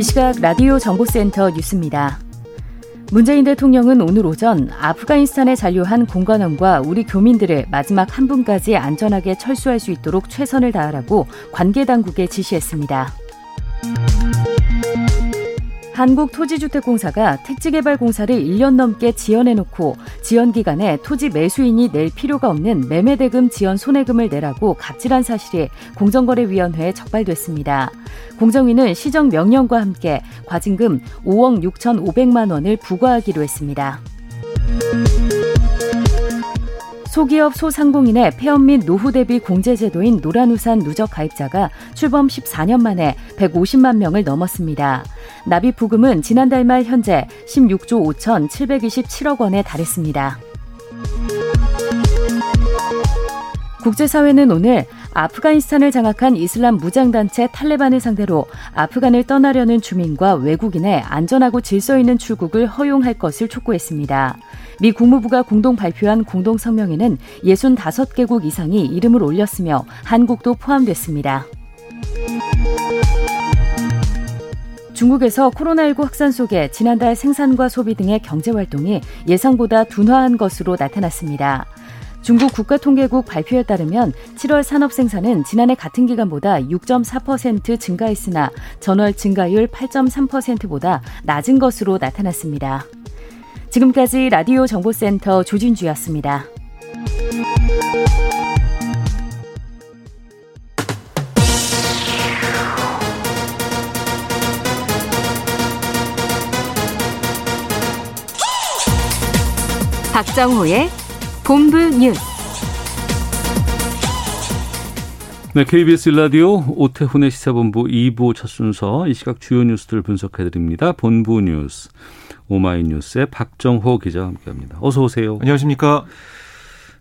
이 시각 라디오 정보센터 뉴스입니다. 문재인 대통령은 오늘 오전 아프가니스탄에 잔류한 공관원과 우리 교민들을 마지막 한 분까지 안전하게 철수할 수 있도록 최선을 다하라고 관계 당국에 지시했습니다. 한국토지주택공사가 택지개발공사를 1년 넘게 지연해놓고 지연 기간에 토지 매수인이 낼 필요가 없는 매매대금 지연 손해금을 내라고 갑질한 사실이 공정거래위원회에 적발됐습니다. 공정위는 시정 명령과 함께 과징금 5억 6천5백만 원을 부과하기로 했습니다. 소기업 소상공인의 폐업 및 노후 대비 공제 제도인 노란우산 누적 가입자가 출범 14년 만에 150만 명을 넘었습니다. 납입 부금은 지난달 말 현재 16조 5천 727억 원에 달했습니다. 국제사회는 오늘 아프가니스탄을 장악한 이슬람 무장단체 탈레반을 상대로 아프간을 떠나려는 주민과 외국인의 안전하고 질서 있는 출국을 허용할 것을 촉구했습니다. 미 국무부가 공동 발표한 공동 성명에는 65개국 이상이 이름을 올렸으며 한국도 포함됐습니다. 중국에서 코로나19 확산 속에 지난달 생산과 소비 등의 경제 활동이 예상보다 둔화한 것으로 나타났습니다. 중국 국가통계국 발표에 따르면 7월 산업 생산은 지난해 같은 기간보다 6.4% 증가했으나 전월 증가율 8.3%보다 낮은 것으로 나타났습니다. 지금까지 라디오 정보센터 조진주였습니다. 박정호의 본부 뉴스. 네, KBS 라디오 오태훈의 시사본부 2부 첫 순서 이 시각 주요 뉴스들 분석해 드립니다. 본부 뉴스 오마이뉴스의 박정호 기자와 함께합니다. 어서 오세요. 안녕하십니까.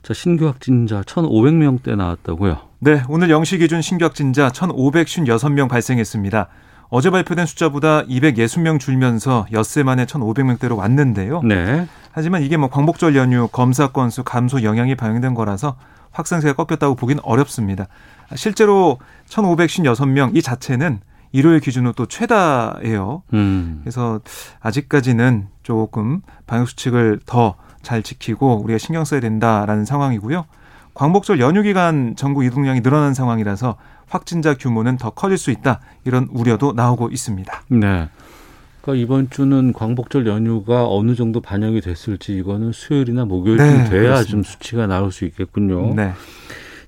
자, 신규 확진자 1,500명대 나왔다고요? 네, 오늘 영시 기준 신규 확진자 1,556명 발생했습니다. 어제 발표된 숫자보다 260명 줄면서 엿새 만에 1,500명대로 왔는데요. 네. 하지만 이게 뭐 광복절 연휴 검사 건수 감소 영향이 반영된 거라서 확산세가 꺾였다고 보기는 어렵습니다. 실제로 1,556명 이 자체는 일요일 기준으로 또 최다예요. 음. 그래서 아직까지는 조금 방역 수칙을 더 잘 지키고 우리가 신경 써야 된다라는 상황이고요. 광복절 연휴 기간 전국 이동량이 늘어난 상황이라서 확진자 규모는 더 커질 수 있다 이런 우려도 나오고 있습니다. 네. 그러니까 이번 주는 광복절 연휴가 어느 정도 반영이 됐을지 이거는 수요일이나 목요일쯤 네, 돼야 그렇습니다. 좀 수치가 나올 수 있겠군요. 네.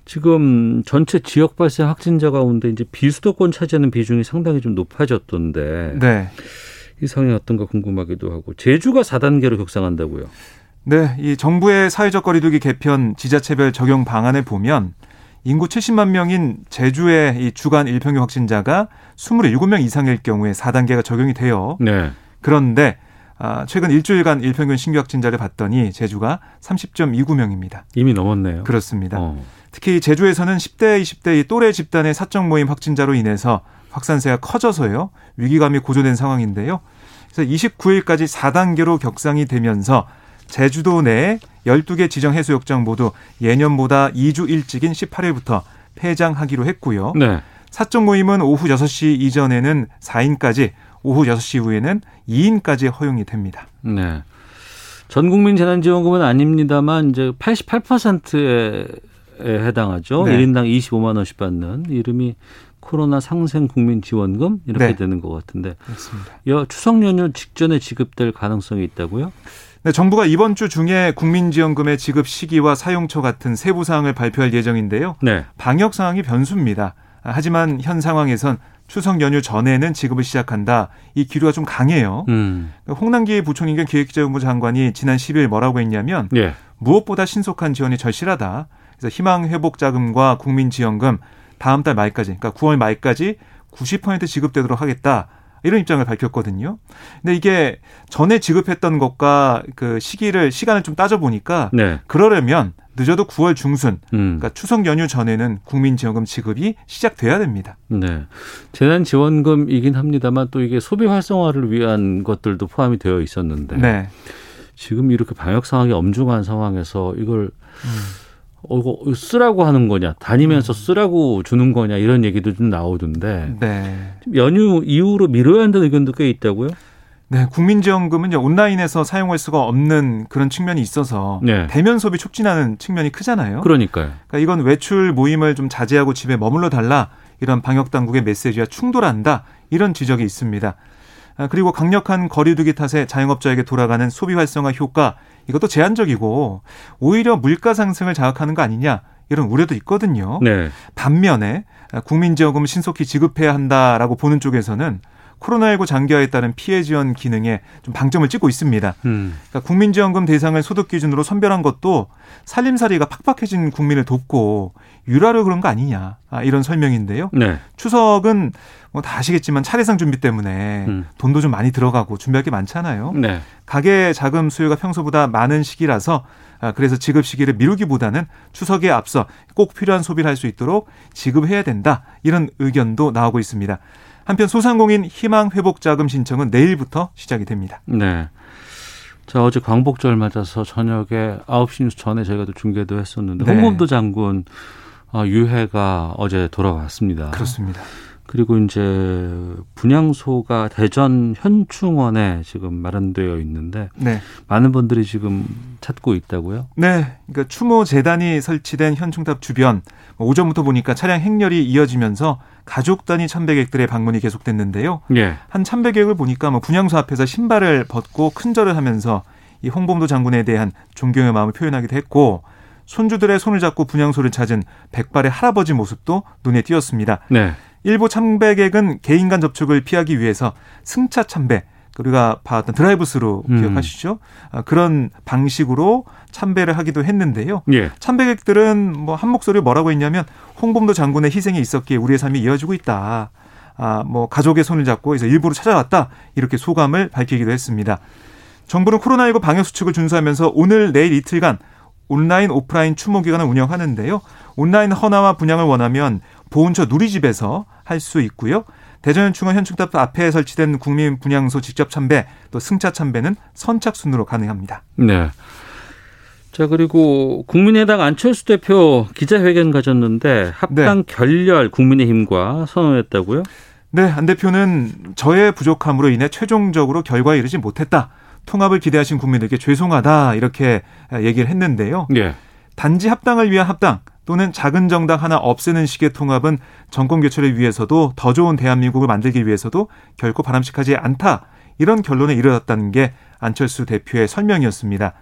지금 전체 지역 발생 확진자 가운데 이제 비수도권 차지하는 비중이 상당히 좀 높아졌던데 네. 이 상황이 어떤가 궁금하기도 하고 제주가 4단계로 격상한다고요. 네, 이 정부의 사회적 거리두기 개편 지자체별 적용 방안을 보면 인구 70만 명인 제주의 이 주간 일평균 확진자가 27명 이상일 경우에 4단계가 적용이 돼요. 네. 그런데 아, 최근 일주일간 일평균 신규 확진자를 봤더니 제주가 30.29명입니다. 이미 넘었네요. 그렇습니다. 어. 특히 제주에서는 10대, 20대 이 또래 집단의 사적 모임 확진자로 인해서 확산세가 커져서요. 위기감이 고조된 상황인데요. 그래서 29일까지 4단계로 격상이 되면서 제주도 내 12개 지정 해수욕장 모두 예년보다 2주 일찍인 18일부터 폐장하기로 했고요. 네. 사적 모임은 오후 6시 이전에는 4인까지, 오후 6시 이후에는 2인까지 허용이 됩니다. 네. 전 국민 재난지원금은 아닙니다만 이제 88%에 해당하죠. 네. 일 1인당 25만 원씩 받는 이름이 코로나 상생 국민 지원금 이렇게 네. 되는 것 같은데 그렇습니다. 여 추석 연휴 직전에 지급될 가능성이 있다고요? 네, 정부가 이번 주 중에 국민지원금의 지급 시기와 사용처 같은 세부 사항을 발표할 예정인데요. 네. 방역 상황이 변수입니다. 아, 하지만 현 상황에선 추석 연휴 전에는 지급을 시작한다. 이 기류가 좀 강해요. 음. 홍남기 부총리 겸 기획재정부 장관이 지난 10일 뭐라고 했냐면 예. 무엇보다 신속한 지원이 절실하다. 그래서 희망 회복 자금과 국민 지원금 다음 달 말까지, 그러니까 9월 말까지 90% 지급되도록 하겠다. 이런 입장을 밝혔거든요. 근데 이게 전에 지급했던 것과 그 시기를 시간을 좀 따져 보니까 네. 그러려면 늦어도 9월 중순, 음. 그러니까 추석 연휴 전에는 국민지원금 지급이 시작돼야 됩니다. 네. 재난지원금이긴 합니다만 또 이게 소비 활성화를 위한 것들도 포함이 되어 있었는데 네. 지금 이렇게 방역 상황이 엄중한 상황에서 이걸 음. 어, 이거 쓰라고 하는 거냐, 다니면서 쓰라고 주는 거냐 이런 얘기도 좀 나오던데 네. 연휴 이후로 미뤄야 한다는 의견도 꽤 있다고요? 네, 국민지원금은 온라인에서 사용할 수가 없는 그런 측면이 있어서 네. 대면 소비 촉진하는 측면이 크잖아요. 그러니까요. 그러니까 이건 외출 모임을 좀 자제하고 집에 머물러 달라 이런 방역 당국의 메시지와 충돌한다 이런 지적이 있습니다. 아, 그리고 강력한 거리두기 탓에 자영업자에게 돌아가는 소비 활성화 효과 이것도 제한적이고 오히려 물가 상승을 자극하는 거 아니냐 이런 우려도 있거든요. 네. 반면에 국민지원금 신속히 지급해야 한다라고 보는 쪽에서는 코로나19 장기화에 따른 피해 지원 기능에 좀 방점을 찍고 있습니다. 음. 그러니까 국민지원금 대상을 소득 기준으로 선별한 것도 살림살이가 팍팍해진 국민을 돕고 유라로 그런 거 아니냐 아, 이런 설명인데요. 네. 추석은 뭐 다 아시겠지만 차례상 준비 때문에 음. 돈도 좀 많이 들어가고 준비할 게 많잖아요. 네. 가계 자금 수요가 평소보다 많은 시기라서 아, 그래서 지급 시기를 미루기보다는 추석에 앞서 꼭 필요한 소비를 할 수 있도록 지급해야 된다 이런 의견도 나오고 있습니다. 한편 소상공인 희망 회복 자금 신청은 내일부터 시작이 됩니다. 네. 자, 어제 광복절 맞아서 저녁에 9시 뉴스 전에 저희가 또 중계도 했었는데 네. 홍범도 장군 어, 유해가 어제 돌아왔습니다. 그렇습니다. 그리고 이제 분향소가 대전 현충원에 지금 마련되어 있는데 네. 많은 분들이 지금 찾고 있다고요? 네. 그러니까 추모 재단이 설치된 현충탑 주변 뭐 오전부터 보니까 차량 행렬이 이어지면서 가족 단위 참배객들의 방문이 계속됐는데요. 예. 한 참배객을 보니까 뭐 분향소 앞에서 신발을 벗고 큰절을 하면서 이 홍범도 장군에 대한 존경의 마음을 표현하기도 했고 손주들의 손을 잡고 분향소를 찾은 백발의 할아버지 모습도 눈에 띄었습니다. 네. 일부 참배객은 개인 간 접촉을 피하기 위해서 승차 참배, 우리가 봤던 드라이브스루 음. 기억하시죠? 아, 그런 방식으로 참배를 하기도 했는데요. 예. 참배객들은 뭐 한 목소리로 뭐라고 했냐면 홍범도 장군의 희생이 있었기에 우리의 삶이 이어지고 있다. 아, 뭐 가족의 손을 잡고 해서 일부러 찾아왔다. 이렇게 소감을 밝히기도 했습니다. 정부는 코로나19 방역 수칙을 준수하면서 오늘 내일 이틀간 온라인 오프라인 추모 기간을 운영하는데요. 온라인 헌화와 분양을 원하면 보훈처 누리집에서 할 수 있고요. 대전현충원 현충탑 앞에 설치된 국민 분향소 직접 참배 또 승차 참배는 선착 순으로 가능합니다. 네. 자, 그리고 국민의당 안철수 대표 기자회견 가졌는데 합당 결렬 국민의힘과 선언했다고요? 네, 안 대표는 저의 부족함으로 인해 최종적으로 결과에 이르지 못했다. 통합을 기대하신 국민에게 죄송하다 이렇게 얘기를 했는데요. 예. 단지 합당을 위한 합당 또는 작은 정당 하나 없애는 식의 통합은 정권 교체를 위해서도 더 좋은 대한민국을 만들기 위해서도 결코 바람직하지 않다. 이런 결론에 이르렀다는 게 안철수 대표의 설명이었습니다.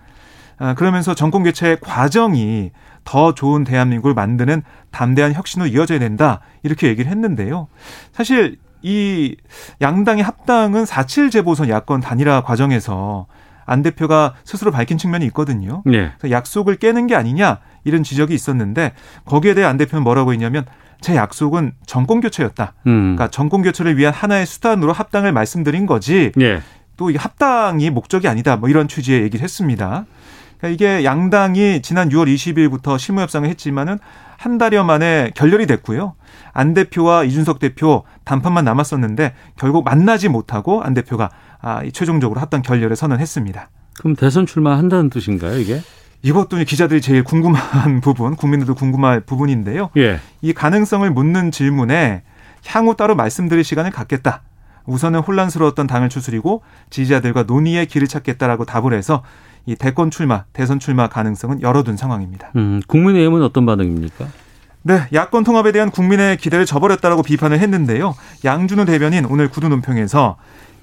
아, 그러면서 정권 교체 과정이 더 좋은 대한민국을 만드는 담대한 혁신으로 이어져야 된다. 이렇게 얘기를 했는데요. 사실 이 양당의 합당은 4.7 재보선 야권 단일화 과정에서 안 대표가 스스로 밝힌 측면이 있거든요. 예. 그래서 약속을 깨는 게 아니냐 이런 지적이 있었는데 거기에 대해 안 대표는 뭐라고 했냐면 제 약속은 정권 교체였다. 음. 그러니까 정권 교체를 위한 하나의 수단으로 합당을 말씀드린 거지 예. 또이 합당이 목적이 아니다. 뭐 이런 취지의 얘기를 했습니다. 그러니까 이게 양당이 지난 6월 20일부터 실무 협상을 했지만은 한 달여 만에 결렬이 됐고요. 안 대표와 이준석 대표 단판만 남았었는데 결국 만나지 못하고 안 대표가 아, 이 최종적으로 합당 결렬을 선언했습니다. 그럼 대선 출마한다는 뜻인가요, 이게? 이것도 기자들이 제일 궁금한 부분, 국민들도 궁금할 부분인데요. 예. 이 가능성을 묻는 질문에 향후 따로 말씀드릴 시간을 갖겠다. 우선은 혼란스러웠던 당을 추스리고 지지자들과 논의의 길을 찾겠다라고 답을 해서 이 대권 출마, 대선 출마 가능성은 열어둔 상황입니다. 음, 국민의힘은 어떤 반응입니까? 네, 야권 통합에 대한 국민의 기대를 저버렸다라고 비판을 했는데요. 양준호 대변인 오늘 구두 논평에서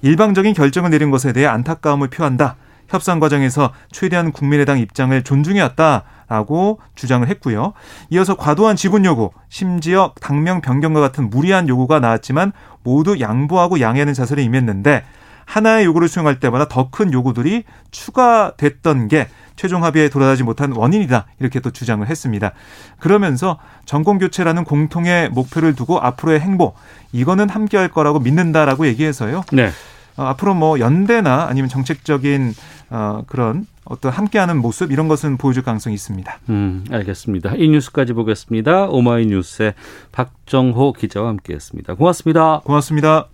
일방적인 결정을 내린 것에 대해 안타까움을 표한다. 협상 과정에서 최대한 국민의당 입장을 존중해왔다 라고 주장을 했고요. 이어서 과도한 지분 요구, 심지어 당명 변경과 같은 무리한 요구가 나왔지만 모두 양보하고 양해하는 자세를 임했는데 하나의 요구를 수용할 때마다 더 큰 요구들이 추가됐던 게 최종 합의에 돌아가지 못한 원인이다 이렇게 또 주장을 했습니다. 그러면서 전공 교체라는 공통의 목표를 두고 앞으로의 행보 이거는 함께 할 거라고 믿는다라고 얘기해서요. 네. 어, 앞으로 뭐 연대나 아니면 정책적인 어, 그런 어떤 함께하는 모습 이런 것은 보여줄 가능성이 있습니다. 음, 알겠습니다. 이 뉴스까지 보겠습니다. 오마이뉴스의 박정호 기자와 함께했습니다. 고맙습니다. 고맙습니다.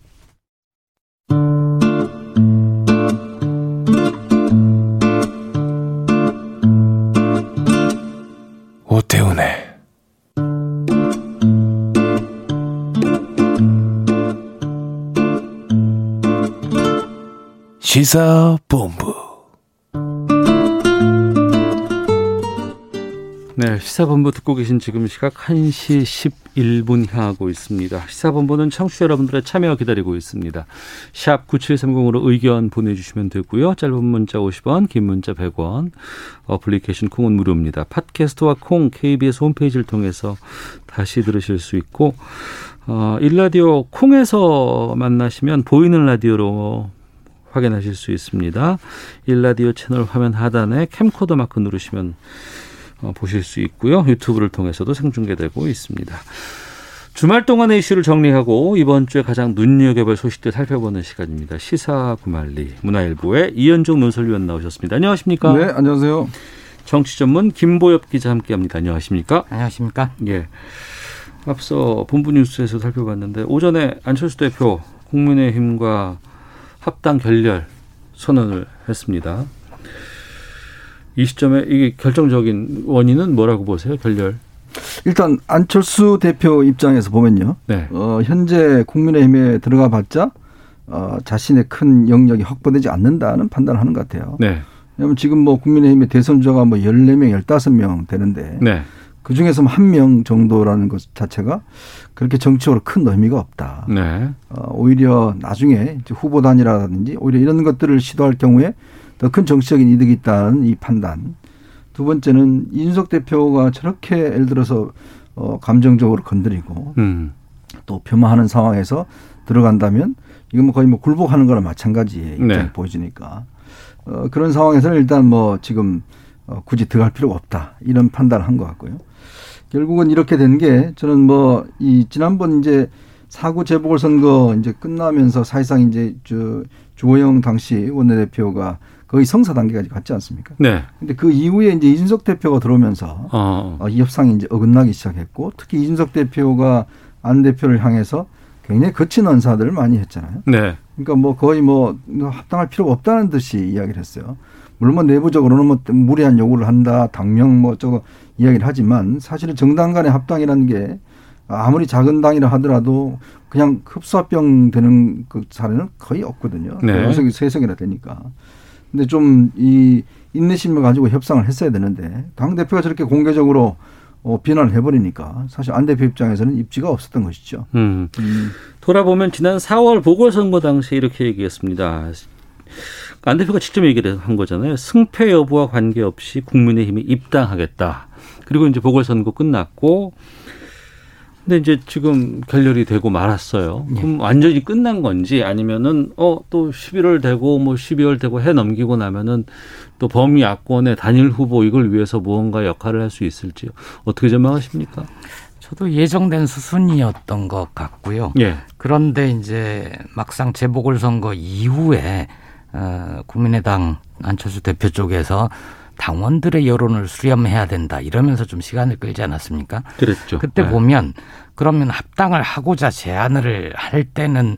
오태훈의 시사본부 네, 시사본부 듣고 계신 지금 시각 1시 11분 향하고 있습니다. 시사본부는 청취자 여러분들의 참여 기다리고 있습니다. 샵 9730으로 의견 보내주시면 되고요. 짧은 문자 50원, 긴 문자 100원, 어플리케이션 콩은 무료입니다. 팟캐스트와 콩, KBS 홈페이지를 통해서 다시 들으실 수 있고, 어, 일라디오 콩에서 만나시면 보이는 라디오로 확인하실 수 있습니다. 일라디오 채널 화면 하단에 캠코더 마크 누르시면 어, 보실 수 있고요. 유튜브를 통해서도 생중계되고 있습니다. 주말 동안의 이슈를 정리하고 이번 주에 가장 눈여겨볼 소식들 살펴보는 시간입니다. 시사 구말리 문화일보의 이현종 논설위원 나오셨습니다. 안녕하십니까? 네, 안녕하세요. 정치 전문 김보엽 기자 함께합니다. 안녕하십니까? 안녕하십니까? 예. 앞서 본부 뉴스에서 살펴봤는데 오전에 안철수 대표 국민의힘과 합당 결렬 선언을 했습니다. 이 시점에 이게 결정적인 원인은 뭐라고 보세요? 결렬. 일단 안철수 대표 입장에서 보면요. 네. 어, 현재 국민의힘에 들어가 봤자 어, 자신의 큰 영역이 확보되지 않는다는 판단을 하는 것 같아요. 네. 왜냐하면 지금 뭐 국민의힘의 대선 주자가 뭐 14명, 15명 되는데 네. 그 중에서 한 명 정도라는 것 자체가 그렇게 정치적으로 큰 의미가 없다. 네. 어, 오히려 나중에 후보 단이라든지 오히려 이런 것들을 시도할 경우에 더 큰 정치적인 이득이 있다는 이 판단. 두 번째는 이준석 대표가 저렇게 예를 들어서 어, 감정적으로 건드리고 음. 또 폄하하는 상황에서 들어간다면 이건 뭐 거의 뭐 굴복하는 거나 마찬가지의 입장이 네. 보여지니까 어, 그런 상황에서는 일단 뭐 지금 어, 굳이 들어갈 필요가 없다 이런 판단을 한 것 같고요. 결국은 이렇게 된 게 저는 뭐 이 지난번 이제 사구 재보궐 선거 이제 끝나면서 사실상 이제 저 주호영 당시 원내대표가 거의 성사 단계까지 갔지 않습니까? 네. 근데 그 이후에 이제 이준석 대표가 들어오면서 어. 어, 이 협상이 이제 어긋나기 시작했고 특히 이준석 대표가 안 대표를 향해서 굉장히 거친 언사들을 많이 했잖아요. 네. 그러니까 뭐 거의 뭐 합당할 필요가 없다는 듯이 이야기를 했어요. 물론 뭐 내부적으로는 뭐 무리한 요구를 한다, 당명 뭐 저거 이야기를 하지만 사실은 정당 간의 합당이라는 게 아무리 작은 당이라 하더라도 그냥 흡수합병 되는 그 사례는 거의 없거든요. 네. 여석이 세석이나 되니까. 근데 좀 이 인내심을 가지고 협상을 했어야 되는데 당 대표가 저렇게 공개적으로 어, 비난을 해버리니까 사실 안 대표 입장에서는 입지가 없었던 것이죠. 음. 음. 돌아보면 지난 4월 보궐선거 당시에 이렇게 얘기했습니다. 안 대표가 직접 얘기를 한 거잖아요. 승패 여부와 관계없이 국민의힘이 입당하겠다. 그리고 이제 보궐선거 끝났고, 근데 이제 지금 결렬이 되고 말았어요. 그럼 완전히 끝난 건지 아니면은 어 또 11월 되고 뭐 12월 되고 해 넘기고 나면은 또 범위 야권의 단일 후보 이걸 위해서 무언가 역할을 할 수 있을지 어떻게 전망하십니까? 저도 예정된 수순이었던 것 같고요. 예. 그런데 이제 막상 재보궐 선거 이후에 어, 국민의당 안철수 대표 쪽에서 당원들의 여론을 수렴해야 된다 이러면서 좀 시간을 끌지 않았습니까? 그랬죠. 그때 네. 보면 그러면 합당을 하고자 제안을 할 때는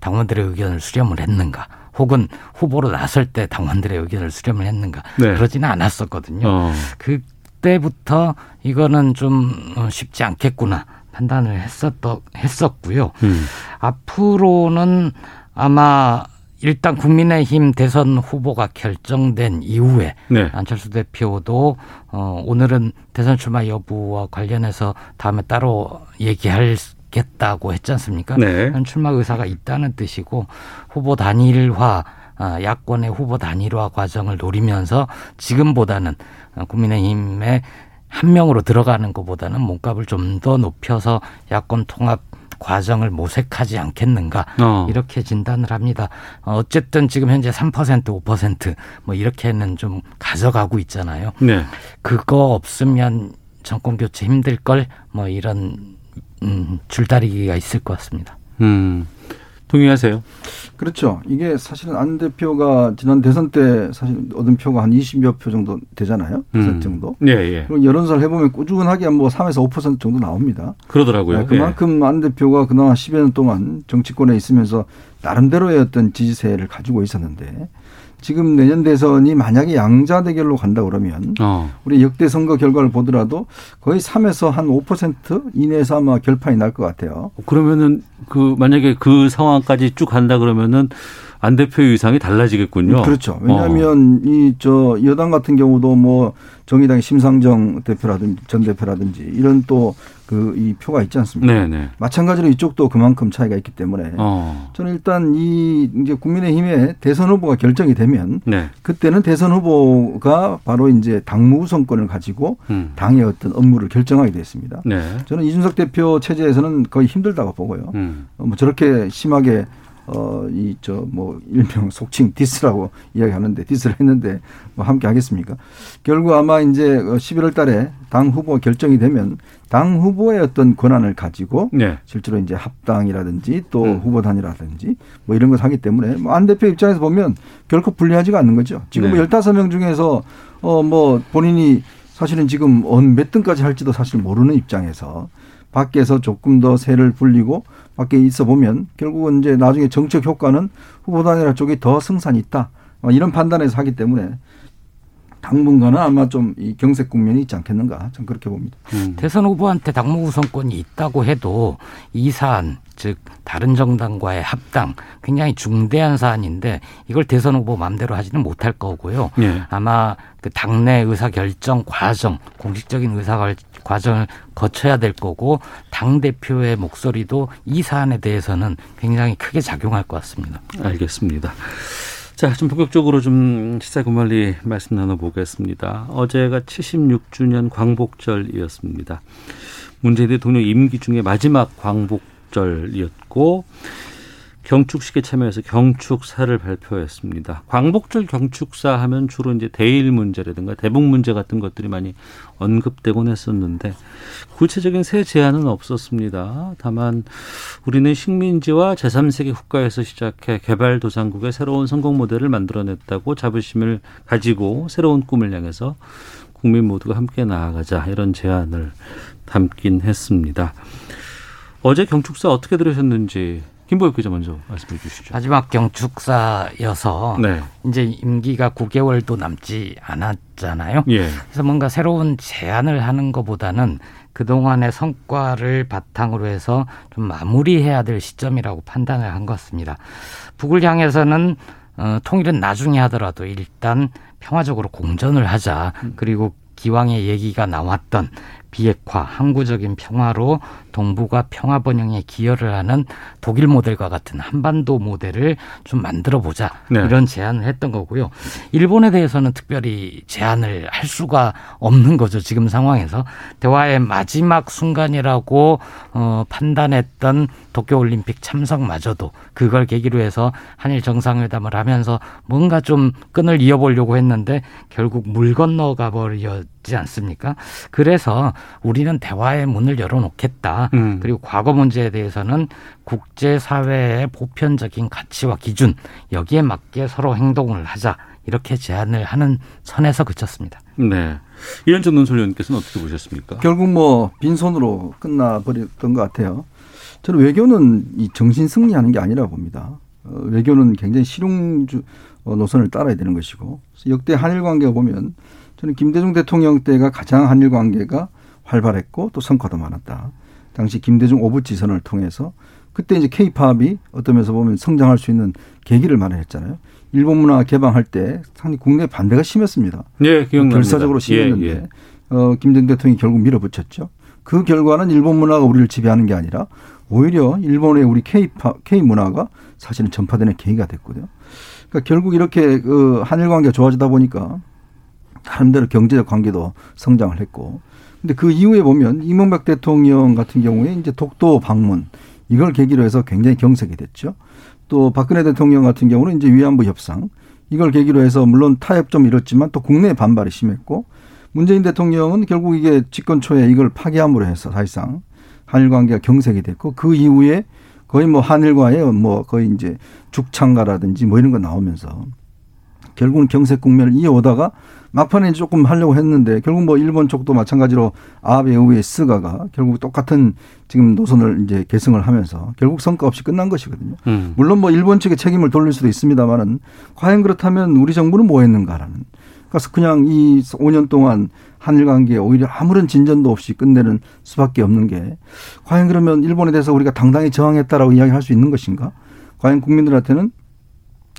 당원들의 의견을 수렴을 했는가? 혹은 후보로 나설 때 당원들의 의견을 수렴을 했는가? 네. 그러지는 않았었거든요. 어. 그때부터 이거는 좀 어, 쉽지 않겠구나 판단을 했었더, 했었고요. 음. 앞으로는 아마 일단 국민의힘 대선 후보가 결정된 이후에 네. 안철수 대표도 어 오늘은 대선 출마 여부와 관련해서 다음에 따로 얘기하겠다고 했지 않습니까? 네. 출마 의사가 있다는 뜻이고 후보 단일화 아, 야권의 후보 단일화 과정을 노리면서 지금보다는 어, 국민의힘에 한 명으로 들어가는 것보다는 몸값을 좀 더 높여서 야권 통합 과정을 모색하지 않겠는가 어. 이렇게 진단을 합니다. 어, 어쨌든 지금 현재 3% 5%뭐 이렇게는 좀 가져가고 있잖아요. 네. 그거 없으면 정권 교체 힘들 걸 뭐 이런 음, 줄다리기가 있을 것 같습니다. 음. 동의하세요? 그렇죠. 이게 사실은 안 대표가 지난 대선 때 사실 얻은 표가 한 20여 표 정도 되잖아요. 음. 정도. 예, 예. 그리고 여론조사를 해보면 꾸준하게 뭐 3에서 5% 정도 나옵니다. 그러더라고요. 네, 그만큼 안 대표가 그동안 10여 년 동안 정치권에 있으면서 나름대로의 어떤 지지세를 가지고 있었는데 지금 내년 대선이 만약에 양자 대결로 간다 그러면 어. 우리 역대 선거 결과를 보더라도 거의 3에서 한 5% 이내에서 아마 결판이 날 것 같아요. 그러면은 그 만약에 그 상황까지 쭉 간다 그러면은 안 대표의 의상이 달라지겠군요. 그렇죠. 어. 왜냐하면 이저 여당 같은 경우도 뭐 정의당의 심상정 대표라든지 전 대표라든지 이런 또 그 이 표가 있지 않습니까? 네네. 마찬가지로 이쪽도 그만큼 차이가 있기 때문에 어. 저는 일단 이 이제 국민의힘의 대선 후보가 결정이 되면 네. 그때는 대선 후보가 바로 이제 당무 우선권을 가지고 음. 당의 어떤 업무를 결정하게 됐습니다. 네. 저는 이준석 대표 체제에서는 거의 힘들다고 보고요. 음. 어, 뭐 저렇게 심하게 어, 이, 저, 뭐, 일명 속칭 디스라고 이야기하는데, 디스를 했는데, 뭐, 함께 하겠습니까? 결국 아마 이제 11월 달에 당 후보가 결정이 되면, 당 후보의 어떤 권한을 가지고, 네. 실제로 이제 합당이라든지 또 음. 후보 단일이라든지 뭐 이런 걸 하기 때문에, 뭐, 안 대표 입장에서 보면 결코 불리하지가 않는 거죠. 지금 네. 뭐 15명 중에서, 어, 뭐, 본인이 사실은 지금 어느 몇 등까지 할지도 사실 모르는 입장에서, 밖에서 조금 더 세를 불리고 밖에 있어 보면 결국은 이제 나중에 정책 효과는 후보단이라 쪽이 더 승산이 있다. 어, 이런 판단에서 하기 때문에 당분간은 아마 좀 이 경색 국면이 있지 않겠는가. 좀 그렇게 봅니다. 음. 대선 후보한테 당무 우선권이 있다고 해도 이 사안 즉 다른 정당과의 합당 굉장히 중대한 사안인데 이걸 대선 후보 마음대로 하지는 못할 거고요. 예. 아마 그 당내 의사 결정 과정, 공식적인 의사 걸- 과정을 거쳐야 될 거고 당 대표의 목소리도 이 사안에 대해서는 굉장히 크게 작용할 것 같습니다. 알겠습니다. 자, 좀 본격적으로 좀 시사 고말리 말씀 나눠보겠습니다. 어제가 76주년 광복절이었습니다. 문재인 대통령 임기 중에 마지막 광복 절이었고 경축식에 참여해서 경축사를 발표했습니다. 광복절 경축사 하면 주로 이제 대일 문제라든가 대북 문제 같은 것들이 많이 언급되곤 했었는데 구체적인 새 제안은 없었습니다. 다만 우리는 식민지와 제3세계 국가에서 시작해 개발도상국의 새로운 성공 모델을 만들어냈다고 자부심을 가지고 새로운 꿈을 향해서 국민 모두가 함께 나아가자 이런 제안을 담긴 했습니다. 어제 경축사 어떻게 들으셨는지 김보엽 기자 먼저 말씀해 주시죠. 마지막 경축사여서 네. 이제 임기가 9개월도 남지 않았잖아요. 예. 그래서 뭔가 새로운 제안을 하는 것보다는 그동안의 성과를 바탕으로 해서 좀 마무리해야 될 시점이라고 판단을 한 것 같습니다. 북을 향해서는 어, 통일은 나중에 하더라도 일단 평화적으로 공전을 하자. 그리고 기왕의 얘기가 나왔던 비핵화, 항구적인 평화로 동북아 평화 번영에 기여를 하는 독일 모델과 같은 한반도 모델을 좀 만들어 보자. 네. 이런 제안을 했던 거고요. 일본에 대해서는 특별히 제안을 할 수가 없는 거죠. 지금 상황에서 대화의 마지막 순간이라고 어, 판단했던 도쿄 올림픽 참석마저도 그걸 계기로 해서 한일 정상회담을 하면서 뭔가 좀 끈을 이어보려고 했는데 결국 물 건너가 버 렸지 않습니까? 그래서 우리는 대화의 문을 열어놓겠다. 음. 그리고 과거 문제에 대해서는 국제사회의 보편적인 가치와 기준 여기에 맞게 서로 행동을 하자. 이렇게 제안을 하는 선에서 그쳤습니다. 네. 이현정 논설위원께서는 어떻게 보셨습니까? 결국 뭐 빈손으로 끝나버렸던 것 같아요. 저는 외교는 이 정신 승리하는 게 아니라 봅니다. 어, 외교는 굉장히 실용주 어, 노선을 따라야 되는 것이고 역대 한일 관계가 보면 저는 김대중 대통령 때가 가장 한일 관계가 활발했고 또 성과도 많았다. 당시 김대중 오부지선을 통해서 그때 이제 케이팝이 어떤 면에서 보면 성장할 수 있는 계기를 마련했잖아요. 일본 문화 개방할 때 상당히 국내 반대가 심했습니다. 예, 기억납니다. 결사적으로 심했는데 예, 예. 어, 김대중 대통령이 결국 밀어붙였죠. 그 결과는 일본 문화가 우리를 지배하는 게 아니라 오히려 일본의 우리 K-팝, K 문화가 사실은 전파되는 계기가 됐거든요. 그러니까 결국 이렇게 그 한일 관계가 좋아지다 보니까 나름대로 경제적 관계도 성장을 했고 근데 그 이후에 보면 이명박 대통령 같은 경우에 이제 독도 방문 이걸 계기로 해서 굉장히 경색이 됐죠. 또 박근혜 대통령 같은 경우는 이제 위안부 협상 이걸 계기로 해서 물론 타협 좀 이뤘지만 또 국내 반발이 심했고 문재인 대통령은 결국 이게 집권 초에 이걸 파기함으로 해서 사실상 한일 관계가 경색이 됐고 그 이후에 거의 뭐 한일과의 뭐 거의 이제 죽창가라든지 뭐 이런 거 나오면서 결국은 경색 국면을 이어오다가 막판에 조금 하려고 했는데 결국 뭐 일본 쪽도 마찬가지로 아베 이후에 스가가 결국 똑같은 지금 노선을 이제 계승을 하면서 결국 성과 없이 끝난 것이거든요. 음. 물론 뭐 일본 측에 책임을 돌릴 수도 있습니다만은 과연 그렇다면 우리 정부는 뭐 했는가라는. 그래서 그냥 이 5년 동안 한일 관계에 오히려 아무런 진전도 없이 끝내는 수밖에 없는 게 과연 그러면 일본에 대해서 우리가 당당히 저항했다라고 이야기할 수 있는 것인가? 과연 국민들한테는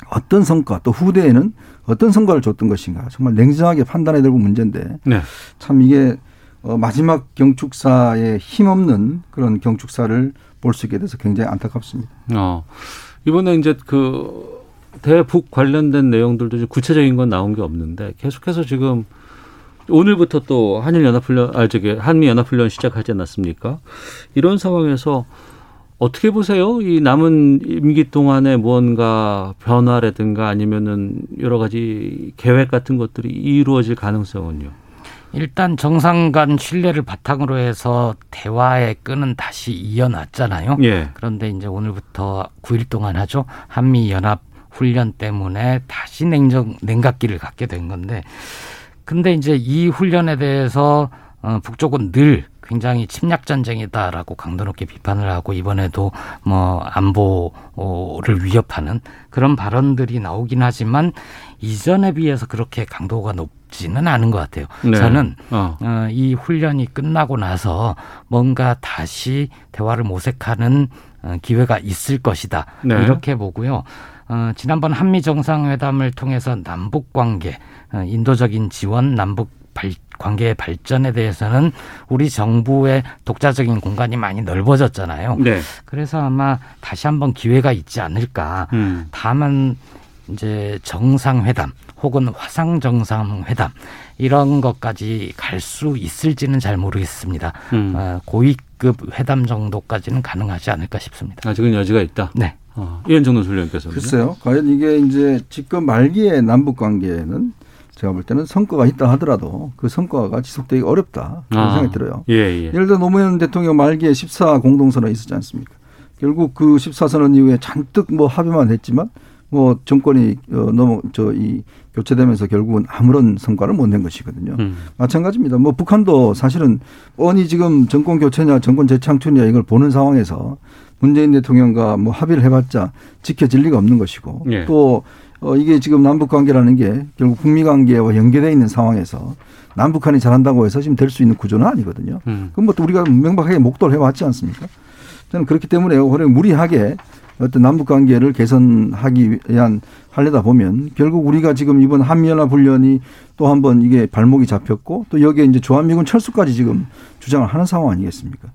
어떤 성과 또 후대에는 어떤 성과를 줬던 것인가 정말 냉정하게 판단해야 되고 문제인데 네. 참 이게 어 마지막 경축사에 힘없는 그런 경축사를 볼 수 있게 돼서 굉장히 안타깝습니다. 어. 이번에 이제 그 대북 관련된 내용들도 좀 구체적인 건 나온 게 없는데 계속해서 지금 오늘부터 또 한일 연합훈련 아 저기 한미 연합훈련 시작하지 않았습니까? 이런 상황에서 어떻게 보세요? 이 남은 임기 동안에 무언가 변화라든가 아니면은 여러 가지 계획 같은 것들이 이루어질 가능성은요? 일단 정상 간 신뢰를 바탕으로 해서 대화의 끈은 다시 이어놨잖아요. 예. 그런데 이제 오늘부터 9일 동안 하죠. 한미 연합 훈련 때문에 다시 냉정 냉각기를 갖게 된 건데 근데 이제 이 훈련에 대해서 어, 북쪽은 늘 굉장히 침략 전쟁이다라고 강도 높게 비판을 하고 이번에도 뭐 안보를 위협하는 그런 발언들이 나오긴 하지만 이전에 비해서 그렇게 강도가 높지는 않은 것 같아요. 네. 저는 어. 어, 이 훈련이 끝나고 나서 뭔가 다시 대화를 모색하는 어, 기회가 있을 것이다. 네. 이렇게 보고요. 어, 지난번 한미 정상회담을 통해서 남북 관계, 어, 인도적인 지원, 남북 발, 관계의 발전에 대해서는 우리 정부의 독자적인 공간이 많이 넓어졌잖아요. 네. 그래서 아마 다시 한번 기회가 있지 않을까. 음. 다만 이제 정상회담 혹은 화상 정상회담 이런 것까지 갈 수 있을지는 잘 모르겠습니다. 음. 어, 고위급 회담 정도까지는 가능하지 않을까 싶습니다. 아직은 여지가 있다. 네. 어, 이현정 논술위원께서는 글쎄요. 과연 이게 이제 지금 말기에 남북 관계는 제가 볼 때는 성과가 있다 하더라도 그 성과가 지속되기 어렵다 그런 아, 생각이 들어요. 예, 예. 예를 들어 노무현 대통령 말기에 14 공동선언 있었지 않습니까? 결국 그 14선언 이후에 잔뜩 뭐 합의만 했지만 뭐 정권이 어 너무 저 이 교체되면서 결국은 아무런 성과를 못 낸 것이거든요. 음. 마찬가지입니다. 뭐 북한도 사실은 뻔히 지금 정권 교체냐 정권 재창출이냐 이걸 보는 상황에서 문재인 대통령과 뭐 합의를 해봤자 지켜질 리가 없는 것이고 예. 또 어, 이게 지금 남북 관계라는 게 결국 북미 관계와 연계되어 있는 상황에서 남북한이 잘한다고 해서 지금 될 수 있는 구조는 아니거든요. 음. 그럼 뭐 우리가 명백하게 목도를 해왔지 않습니까? 저는 그렇기 때문에 오히려 무리하게 어떤 남북 관계를 개선하기 위한 하려다 보면 결국 우리가 지금 이번 한미연합 훈련이 또 한번 이게 발목이 잡혔고 또 여기에 이제 조한미군 철수까지 지금 주장을 하는 상황 아니겠습니까?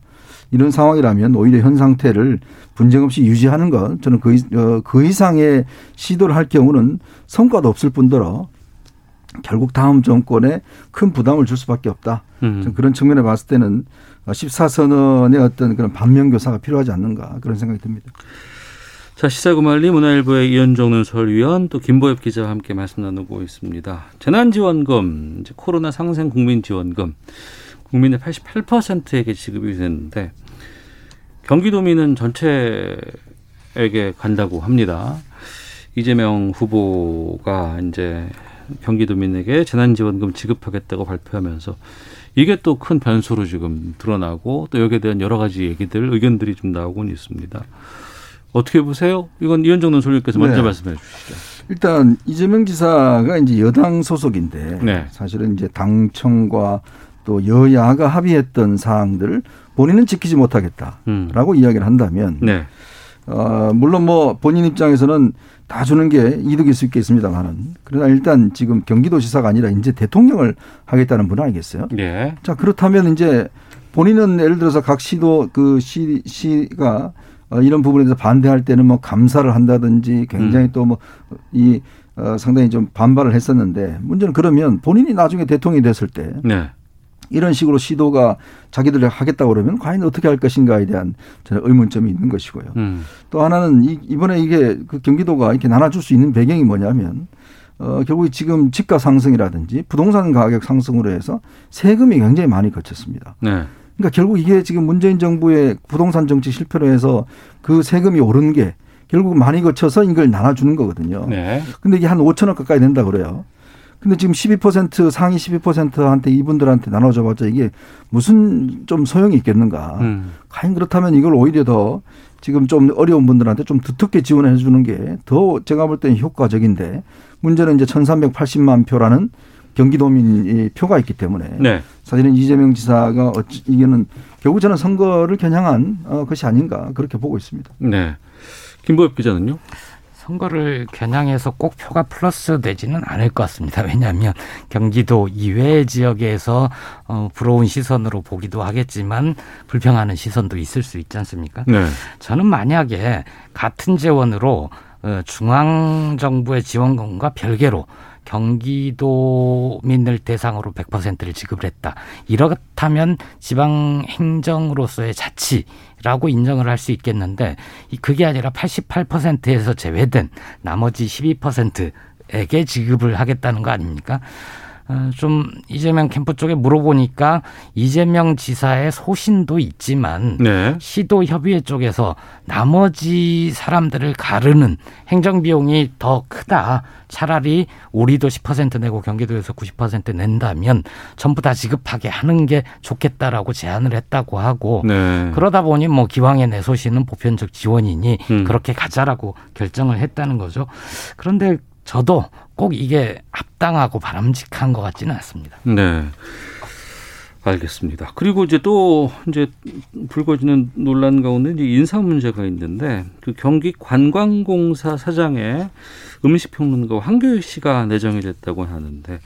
이런 상황이라면 오히려 현 상태를 분쟁 없이 유지하는 것 저는 그, 어, 그 이상의 시도를 할 경우는 성과도 없을 뿐더러 결국 다음 정권에 큰 부담을 줄 수밖에 없다. 음. 그런 측면에 봤을 때는 14선언의 어떤 그런 반면교사가 필요하지 않는가 그런 생각이 듭니다. 자, 시사구말리 문화일보의 이현정 논설위원 또 김보엽 기자와 함께 말씀 나누고 있습니다. 재난지원금, 이제 코로나 상생 국민지원금 국민의 88%에게 지급이 됐는데 경기도민은 전체에게 간다고 합니다. 이재명 후보가 이제 경기도민에게 재난지원금 지급하겠다고 발표하면서 이게 또 큰 변수로 지금 드러나고 또 여기에 대한 여러 가지 얘기들 의견들이 좀 나오곤 있습니다. 어떻게 보세요? 이건 이현정 논설위께서 먼저 네. 말씀해 주시죠. 일단 이재명 지사가 이제 여당 소속인데 네. 사실은 이제 당청과 또 여야가 합의했던 사항들을 본인은 지키지 못하겠다라고 음. 이야기를 한다면 네. 어, 물론 뭐 본인 입장에서는 다 주는 게 이득일 수 있겠습니다만은 그러나 일단 지금 경기도지사가 아니라 이제 대통령을 하겠다는 분 아니겠어요? 네. 자 그렇다면 이제 본인은 예를 들어서 각 시도 그 시, 시가 어, 이런 부분에 대해서 반대할 때는 뭐 감사를 한다든지 굉장히 음. 또뭐이 어, 상당히 좀 반발을 했었는데 문제는 그러면 본인이 나중에 대통령이 됐을 때 네. 이런 식으로 시도가 자기들이 하겠다고 그러면 과연 어떻게 할 것인가에 대한 저는 의문점이 있는 것이고요. 음. 또 하나는 이, 이번에 이게 그 경기도가 이렇게 나눠줄 수 있는 배경이 뭐냐면 어, 결국 지금 집가 상승이라든지 부동산 가격 상승으로 해서 세금이 굉장히 많이 거쳤습니다. 네. 그러니까 결국 이게 지금 문재인 정부의 부동산 정치 실패로 해서 그 세금이 오른 게 결국 많이 거쳐서 이걸 나눠주는 거거든요. 네. 근데 이게 한 5천억 가까이 된다 그래요. 근데 지금 12% 상위 12%한테 이분들한테 나눠줘봤자 이게 무슨 좀 소용이 있겠는가. 음. 과연 그렇다면 이걸 오히려 더 지금 좀 어려운 분들한테 좀 두텁게 지원해 주는 게 더 제가 볼 때는 효과적인데 문제는 이제 1380만 표라는 경기도민이 표가 있기 때문에 네. 사실은 이재명 지사가 어찌 이게는 결국 저는 선거를 겨냥한 어, 것이 아닌가 그렇게 보고 있습니다. 네. 김보엽 기자는요? 선거를 겨냥해서 꼭 표가 플러스 되지는 않을 것 같습니다. 왜냐하면 경기도 이외의 지역에서 어, 부러운 시선으로 보기도 하겠지만 불평하는 시선도 있을 수 있지 않습니까? 네. 저는 만약에 같은 재원으로 어, 중앙 정부의 지원금과 별개로 경기도민을 대상으로 100%를 지급을 했다. 이렇다면 지방 행정으로서의 자치라고 인정을 할 수 있겠는데 그게 아니라 88%에서 제외된 나머지 12%에게 지급을 하겠다는 거 아닙니까? 어, 좀 이재명 캠프 쪽에 물어보니까 이재명 지사의 소신도 있지만 네. 시도 협의회 쪽에서 나머지 사람들을 가르는 행정 비용이 더 크다. 차라리 우리도 10% 내고 경기도에서 90% 낸다면 전부 다 지급하게 하는 게 좋겠다라고 제안을 했다고 하고 네. 그러다 보니 뭐 기왕에 내 소신은 보편적 지원이니 음. 그렇게 가자라고 결정을 했다는 거죠. 그런데 저도 꼭 이게 합당하고 바람직한 것 같지는 않습니다. 네. 알겠습니다. 그리고 이제 또 이제 불거지는 논란 가운데 이제 인사 문제가 있는데 그 경기 관광공사 사장의 음식평론가 황교익 씨가 내정이 됐다고 하는데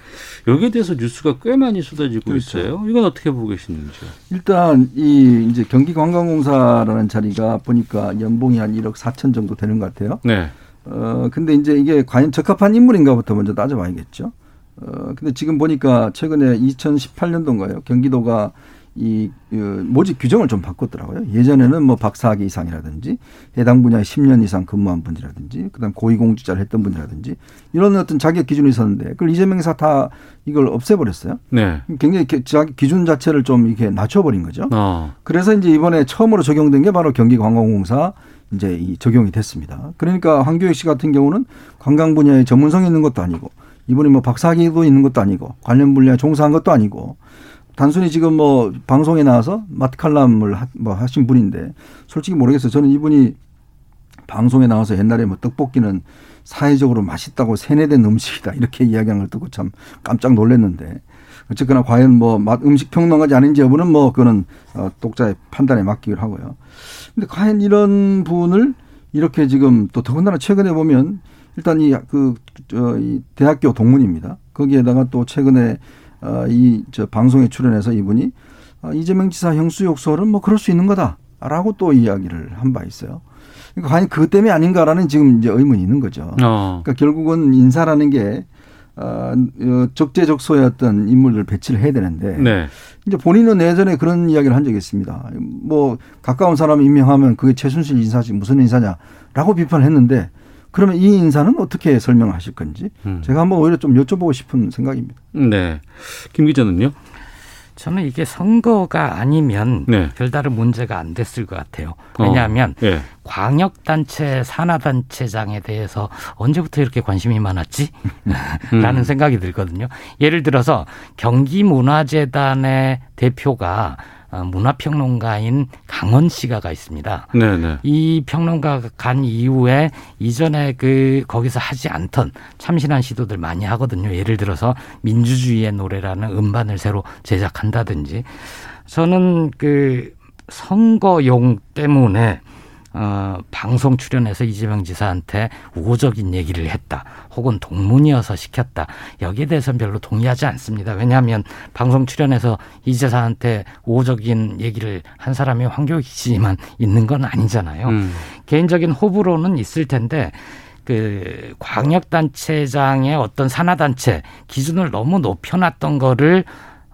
여기에 대해서 뉴스가 꽤 많이 쏟아지고 그렇죠. 있어요. 이건 어떻게 보고 계시는지요? 일단 이 이제 경기 관광공사라는 자리가 보니까 연봉이 한 1억 4천 정도 되는 것 같아요. 네. 어, 근데 이제 이게 과연 적합한 인물인가부터 먼저 따져봐야겠죠. 어, 근데 지금 보니까 최근에 2018년도인가요? 경기도가 이 그, 모집 규정을 좀 바꿨더라고요. 예전에는 뭐 박사학위 이상이라든지 해당 분야에 10년 이상 근무한 분이라든지 그다음 고위공직자를 했던 분이라든지 이런 어떤 자격 기준이 있었는데 그걸 이재명 기사 다 이걸 없애버렸어요. 네. 굉장히 자기 기준 자체를 좀 이렇게 낮춰버린 거죠. 어. 그래서 이제 이번에 처음으로 적용된 게 바로 경기관광공사 이제 이 적용이 됐습니다. 그러니까 황교익 씨 같은 경우는 관광 분야에 전문성이 있는 것도 아니고 이분이 뭐 박사학위도 있는 것도 아니고 관련 분야에 종사한 것도 아니고 단순히 지금 뭐 방송에 나와서 마트 칼럼을 하, 뭐 하신 분인데 솔직히 모르겠어요. 저는 이분이 방송에 나와서 옛날에 뭐 떡볶이는 사회적으로 맛있다고 세뇌된 음식이다 이렇게 이야기한 걸 듣고 참 깜짝 놀랐는데 어쨌거나 과연 뭐 음식 평론가지 아닌지 여부는 뭐 그거는 어, 독자의 판단에 맡기로 하고요. 근데 과연 이런 분을 이렇게 지금 또 더군다나 최근에 보면 일단 이그 저 이 대학교 동문입니다. 거기에다가 또 최근에 어, 이 저 방송에 출연해서 이분이 어, 이재명 지사 형수 욕설은 뭐 그럴 수 있는 거다라고 또 이야기를 한 바 있어요. 그러니까 과연 그것 때문에 아닌가라는 지금 이제 의문이 있는 거죠. 어. 그러니까 결국은 인사라는 게 어, 어, 적재적소의 어떤 인물을 배치를 해야 되는데 네. 이제 본인은 예전에 그런 이야기를 한 적이 있습니다. 뭐 가까운 사람 임명하면 그게 최순실 인사지 무슨 인사냐라고 비판을 했는데 그러면 이 인사는 어떻게 설명하실 건지 음. 제가 한번 오히려 좀 여쭤보고 싶은 생각입니다. 네. 김 기자는요? 저는 이게 선거가 아니면 네. 별다른 문제가 안 됐을 것 같아요. 왜냐하면 어, 네. 광역단체 산하단체장에 대해서 언제부터 이렇게 관심이 많았지? 라는 음. 생각이 들거든요. 예를 들어서 경기문화재단의 대표가 어, 문화평론가인 강원 씨가 가 있습니다. 네네. 네. 이 평론가가 간 이후에 이전에 그 거기서 하지 않던 참신한 시도들 많이 하거든요. 예를 들어서 민주주의의 노래라는 음반을 새로 제작한다든지 저는 그 선거용 때문에 어, 방송 출연해서 이재명 지사한테 우호적인 얘기를 했다. 혹은 동문이어서 시켰다. 여기에 대해서는 별로 동의하지 않습니다. 왜냐하면 방송 출연해서 이 지사한테 우호적인 얘기를 한 사람이 황교익 씨만 있는 건 아니잖아요. 음. 개인적인 호불호는 있을 텐데 그 광역단체장의 어떤 산하단체 기준을 너무 높여놨던 거를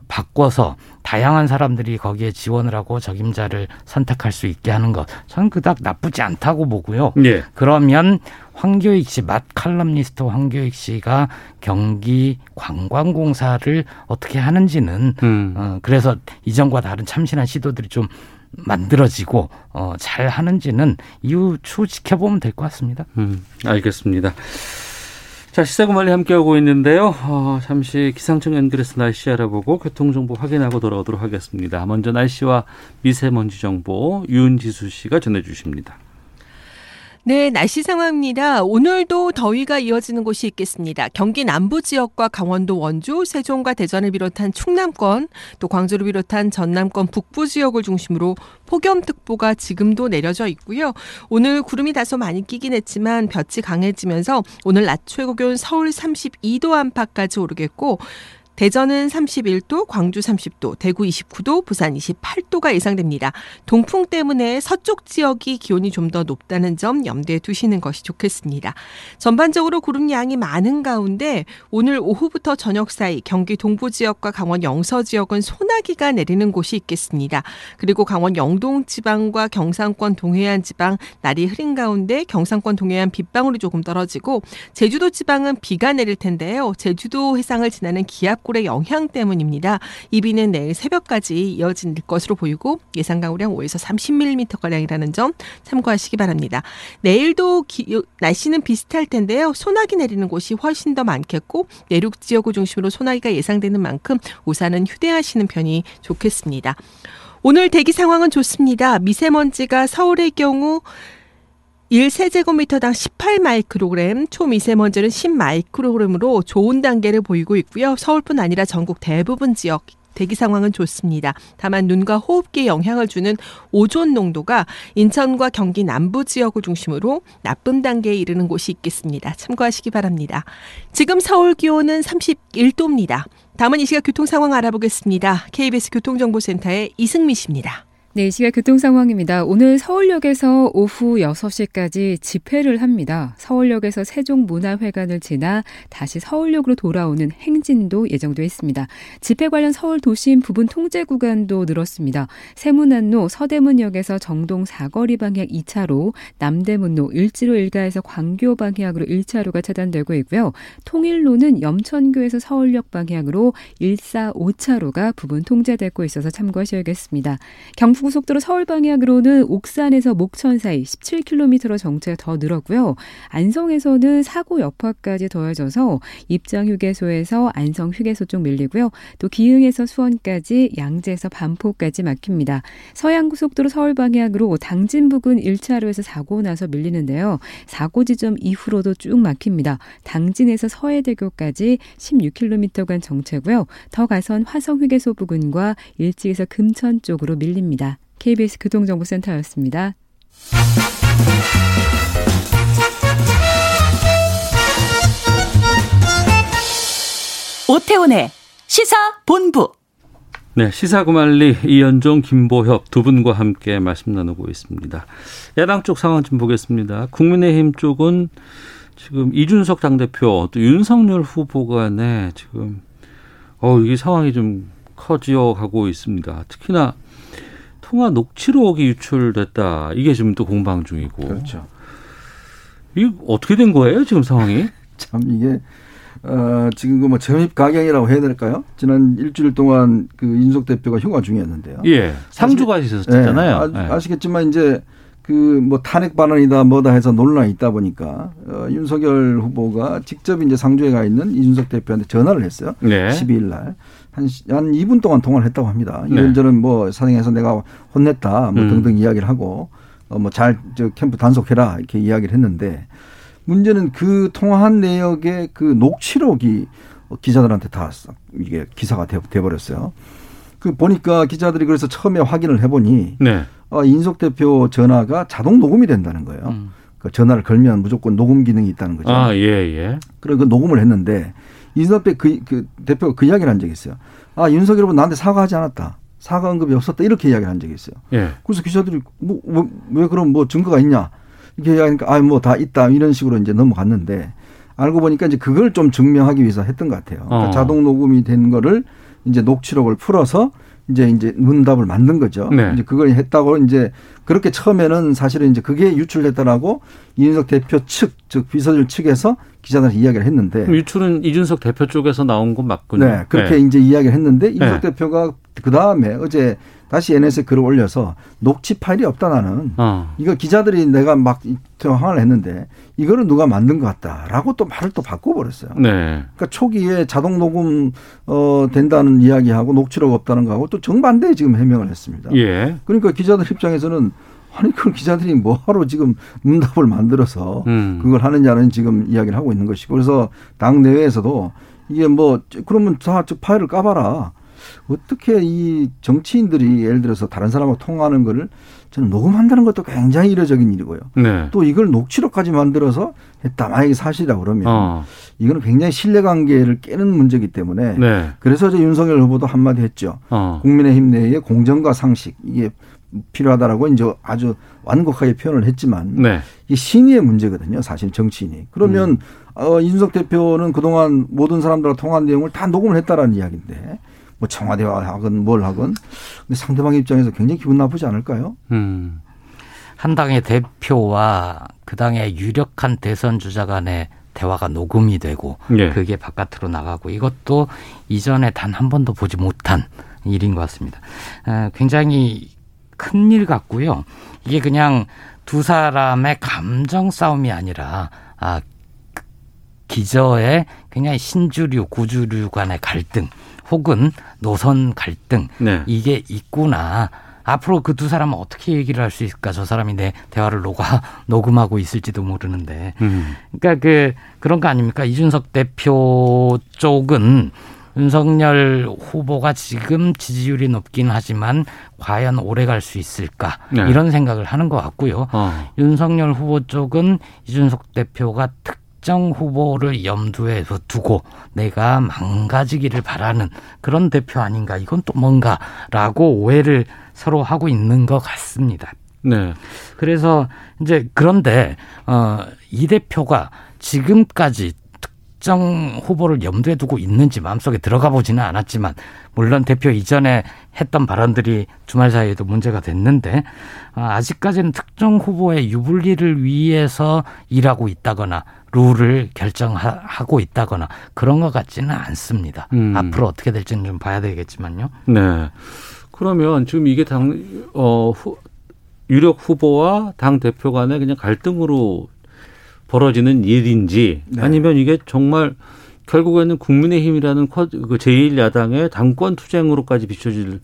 바꿔서 다양한 사람들이 거기에 지원을 하고 적임자를 선택할 수 있게 하는 것 저는 그닥 나쁘지 않다고 보고요. 예. 그러면 황교익 씨, 맛 칼럼니스트 황교익 씨가 경기 관광공사를 어떻게 하는지는 음. 어, 그래서 이전과 다른 참신한 시도들이 좀 만들어지고 어, 잘 하는지는 이후 추 지켜보면 될 것 같습니다. 음, 알겠습니다. 자, 시사구말리 함께하고 있는데요. 어, 잠시 기상청 연결해서 날씨 알아보고 교통정보 확인하고 돌아오도록 하겠습니다. 먼저 날씨와 미세먼지 정보 윤지수 씨가 전해주십니다. 네, 날씨 상황입니다. 오늘도 더위가 이어지는 곳이 있겠습니다. 경기 남부 지역과 강원도 원주, 세종과 대전을 비롯한 충남권, 또 광주를 비롯한 전남권 북부 지역을 중심으로 폭염특보가 지금도 내려져 있고요. 오늘 구름이 다소 많이 끼긴 했지만 볕이 강해지면서 오늘 낮 최고 기온 서울 32도 안팎까지 오르겠고 대전은 31도, 광주 30도, 대구 29도, 부산 28도가 예상됩니다. 동풍 때문에 서쪽 지역이 기온이 좀 더 높다는 점 염두에 두시는 것이 좋겠습니다. 전반적으로 구름 양이 많은 가운데 오늘 오후부터 저녁 사이 경기 동부 지역과 강원 영서 지역은 소나기가 내리는 곳이 있겠습니다. 그리고 강원 영동 지방과 경상권 동해안 지방 날이 흐린 가운데 경상권 동해안 빗방울이 조금 떨어지고 제주도 지방은 비가 내릴 텐데요. 제주도 해상을 지나는 기압 굴의 영향 때문입니다. 이 비는 내일 새벽까지 이어질 것으로 보이고 예상 강우량 5에서 30mm가량이라는 점 참고하시기 바랍니다. 내일도 기, 날씨는 비슷할 텐데요. 소나기 내리는 곳이 훨씬 더 많겠고 내륙 지역을 중심으로 소나기가 예상되는 만큼 우산은 휴대하시는 편이 좋겠습니다. 오늘 대기 상황은 좋습니다. 미세먼지가 서울의 경우 1세제곱미터당 18마이크로그램, 초미세먼지는 10마이크로그램으로 좋은 단계를 보이고 있고요. 서울뿐 아니라 전국 대부분 지역 대기 상황은 좋습니다. 다만 눈과 호흡기에 영향을 주는 오존 농도가 인천과 경기 남부 지역을 중심으로 나쁨 단계에 이르는 곳이 있겠습니다. 참고하시기 바랍니다. 지금 서울 기온은 31도입니다. 다음은 이 시각 교통 상황 알아보겠습니다. KBS 교통정보센터의 이승미 씨입니다. 네, 이 시각 교통 상황입니다. 오늘 서울역에서 오후 6시까지 집회를 합니다. 서울역에서 세종문화회관을 지나 다시 서울역으로 돌아오는 행진도 예정돼 있습니다. 집회 관련 서울 도심 부분 통제 구간도 늘었습니다. 세문안로 서대문역에서 정동 사거리 방향 2차로, 남대문로 일지로 일가에서 광교 방향으로 1차로가 차단되고 있고요. 통일로는 염천교에서 서울역 방향으로 1, 4, 5차로가 부분 통제되고 있어서 참고하셔야겠습니다. 경부 고속도로 서울 방향으로는 옥산에서 목천 사이 17km로 정체가 더 늘었고요. 안성에서는 사고 여파까지 더해져서 입장 휴게소에서 안성 휴게소 쪽 밀리고요. 또 기흥에서 수원까지 양재에서 반포까지 막힙니다. 서양 고속도로 서울 방향으로 당진 부근 1차로에서 사고 나서 밀리는데요. 사고 지점 이후로도 쭉 막힙니다. 당진에서 서해대교까지 16km간 정체고요. 더 가선 화성 휴게소 부근과 일찍에서 금천 쪽으로 밀립니다. KBS 교통정보센터였습니다. 오태훈의 시사 본부. 네, 시사구말리 이현종, 김보협 두 분과 함께 말씀 나누고 있습니다. 야당 쪽 상황 좀 보겠습니다. 국민의힘 쪽은 지금 이준석 당대표 또 윤석열 후보 간에 지금 어 이게 상황이 좀 커지어 가고 있습니다. 특히나 통화 녹취록이 유출됐다. 이게 지금 또 공방 중이고. 그렇죠. 이게 어떻게 된 거예요, 지금 상황이? 참 이게 어, 지금 그뭐 점입 가경이라고 해야 될까요? 지난 일주일 동안 그 윤석 대표가 휴가 중이었는데요. 예. 상주가 있었잖아요. 네, 아, 시겠지만 이제 그 뭐 탄핵 발언이다 뭐다 해서 논란이 있다 보니까 어, 윤석열 후보가 직접 이제 상주에 가 있는 이준석 대표한테 전화를 했어요. 네. 12일 날. 한, 한 2분 동안 통화를 했다고 합니다. 네. 이런저런 뭐 사정해서 내가 혼냈다 뭐 음. 등등 이야기를 하고 어, 뭐잘 저 캠프 단속해라 이렇게 이야기를 했는데 문제는 그 통화한 내역의 그 녹취록이 기자들한테 다 이게 기사가 돼, 돼버렸어요. 그 보니까 기자들이 그래서 처음에 확인을 해보니 네. 어, 인석 대표 전화가 자동 녹음이 된다는 거예요. 음. 그 전화를 걸면 무조건 녹음 기능이 있다는 거죠. 아, 예, 예. 그래 그 녹음을 했는데 이준석 대- 그, 그 대표가 그 이야기를 한 적이 있어요. 아 윤석 여러분 나한테 사과하지 않았다. 사과 언급이 없었다 이렇게 이야기를 한 적이 있어요. 예. 그래서 기자들이 뭐왜 그럼 뭐 증거가 있냐 이렇게 이야기하니까 아 뭐 다 있다 이런 식으로 이제 넘어갔는데 알고 보니까 이제 그걸 좀 증명하기 위해서 했던 것 같아요. 그러니까 어. 자동 녹음이 된 거를 이제 녹취록을 풀어서 이제 이제 문답을 만든 거죠. 네. 이제 그걸 했다고 이제 그렇게 처음에는 사실은 이제 그게 유출됐다라고 이준석 대표 측, 즉 비서실 측에서 기자들한테 이야기를 했는데 유출은 이준석 대표 쪽에서 나온 건 맞군요. 네, 그렇게 이제 이야기를 했는데 이준석 네. 대표가 그 다음에 어제 다시 NS에 글을 올려서 녹취 파일이 없다 나는 어. 이거 기자들이 내가 막 대화를 했는데 이거는 누가 만든 것 같다라고 또 말을 또 바꿔버렸어요. 네. 그러니까 초기에 자동 녹음 어 된다는 이야기하고 녹취록 없다는 거하고 또 정반대 지금 해명을 했습니다. 예. 그러니까 기자들 입장에서는 아니 그걸 기자들이 뭐하러 지금 문답을 만들어서 음. 그걸 하느냐는 지금 이야기를 하고 있는 것이고 그래서 당 내외에서도 이게 뭐 그러면 다저 파일을 까봐라. 어떻게 이 정치인들이 예를 들어서 다른 사람하고 통화하는 거를 저는 녹음한다는 것도 굉장히 이례적인 일이고요. 네. 또 이걸 녹취록까지 만들어서 했다. 만약에 사실이라고 그러면 어. 이거는 굉장히 신뢰관계를 깨는 문제이기 때문에 네. 그래서 이제 윤석열 후보도 한마디 했죠. 어. 국민의힘 내의 공정과 상식 이게 필요하다라고 이제 아주 완곡하게 표현을 했지만 네. 이 신의의 문제거든요. 사실 정치인이. 그러면 음. 어, 이준석 대표는 그동안 모든 사람들과 통한 내용을 다 녹음을 했다라는 이야기인데 뭐 청와대와 하건 뭘 하건 근데 상대방 입장에서 굉장히 기분 나쁘지 않을까요? 음. 한 당의 대표와 그 당의 유력한 대선 주자 간의 대화가 녹음이 되고 예. 그게 바깥으로 나가고 이것도 이전에 단 한 번도 보지 못한 일인 것 같습니다. 어, 굉장히 큰 일 같고요. 이게 그냥 두 사람의 감정 싸움이 아니라 아, 기저의 굉장히 신주류, 구주류 간의 갈등 혹은 노선 갈등 네. 이게 있구나. 앞으로 그 두 사람은 어떻게 얘기를 할 수 있을까? 저 사람이 내 대화를 녹아, 녹음하고 있을지도 모르는데. 음. 그러니까 그 그런 거 아닙니까? 이준석 대표 쪽은 윤석열 후보가 지금 지지율이 높긴 하지만 과연 오래 갈 수 있을까? 네. 이런 생각을 하는 것 같고요. 어. 윤석열 후보 쪽은 이준석 대표가 특 정 후보를 염두에 두고 내가 망가지기를 바라는 그런 대표 아닌가? 이건 또 뭔가라고 오해를 서로 하고 있는 것 같습니다. 네. 그래서 이제 그런데 어이 대표가 지금까지 특정 후보를 염두에 두고 있는지 마음속에 들어가 보지는 않았지만 물론 대표 이전에 했던 발언들이 주말 사이에도 문제가 됐는데 어, 아직까지는 특정 후보의 유불리를 위해서 일하고 있다거나 룰을 결정하고 있다거나 그런 것 같지는 않습니다. 음. 앞으로 어떻게 될지는 좀 봐야 되겠지만요. 네. 그러면 지금 이게 당, 어, 후, 유력 후보와 당 대표 간의 그냥 갈등으로 벌어지는 일인지 네. 아니면 이게 정말 결국에는 국민의힘이라는 커- 그 제1야당의 당권 투쟁으로까지 비춰질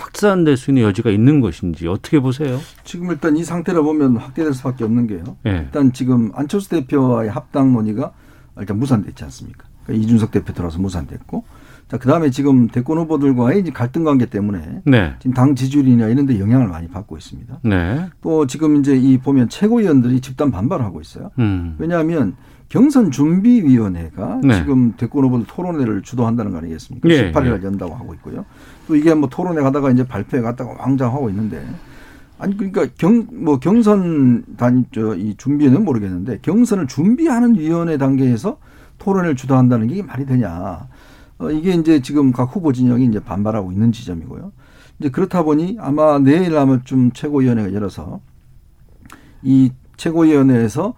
확산될 수 있는 여지가 있는 것인지 어떻게 보세요? 지금 일단 이 상태를 보면 확대될 수밖에 없는 게요. 예. 일단 지금 안철수 대표와의 합당 논의가 일단 무산됐지 않습니까? 그러니까 이준석 대표 들어서 무산됐고, 자 그 다음에 지금 대권 후보들과의 이제 갈등 관계 때문에 네. 지금 당 지지율이나 이런 데 영향을 많이 받고 있습니다. 네. 또 지금 이제 이 보면 최고위원들이 집단 반발하고 있어요. 음. 왜냐하면 경선 준비위원회가 네. 지금 대권 후보들 토론회를 주도한다는 거 아니겠습니까? 예, 18일 날 예. 연다고 하고 있고요. 또 이게 뭐 토론회 가다가 이제 발표회 갔다가 왕장 하고 있는데 아니 그러니까 경 뭐 경선 단저이 준비는 모르겠는데 경선을 준비하는 위원회 단계에서 토론을 주도한다는 게 말이 되냐? 어 이게 이제 지금 각 후보 진영이 이제 반발하고 있는 지점이고요. 이제 그렇다 보니 아마 내일 아마 좀 최고위원회가 열어서 이 최고위원회에서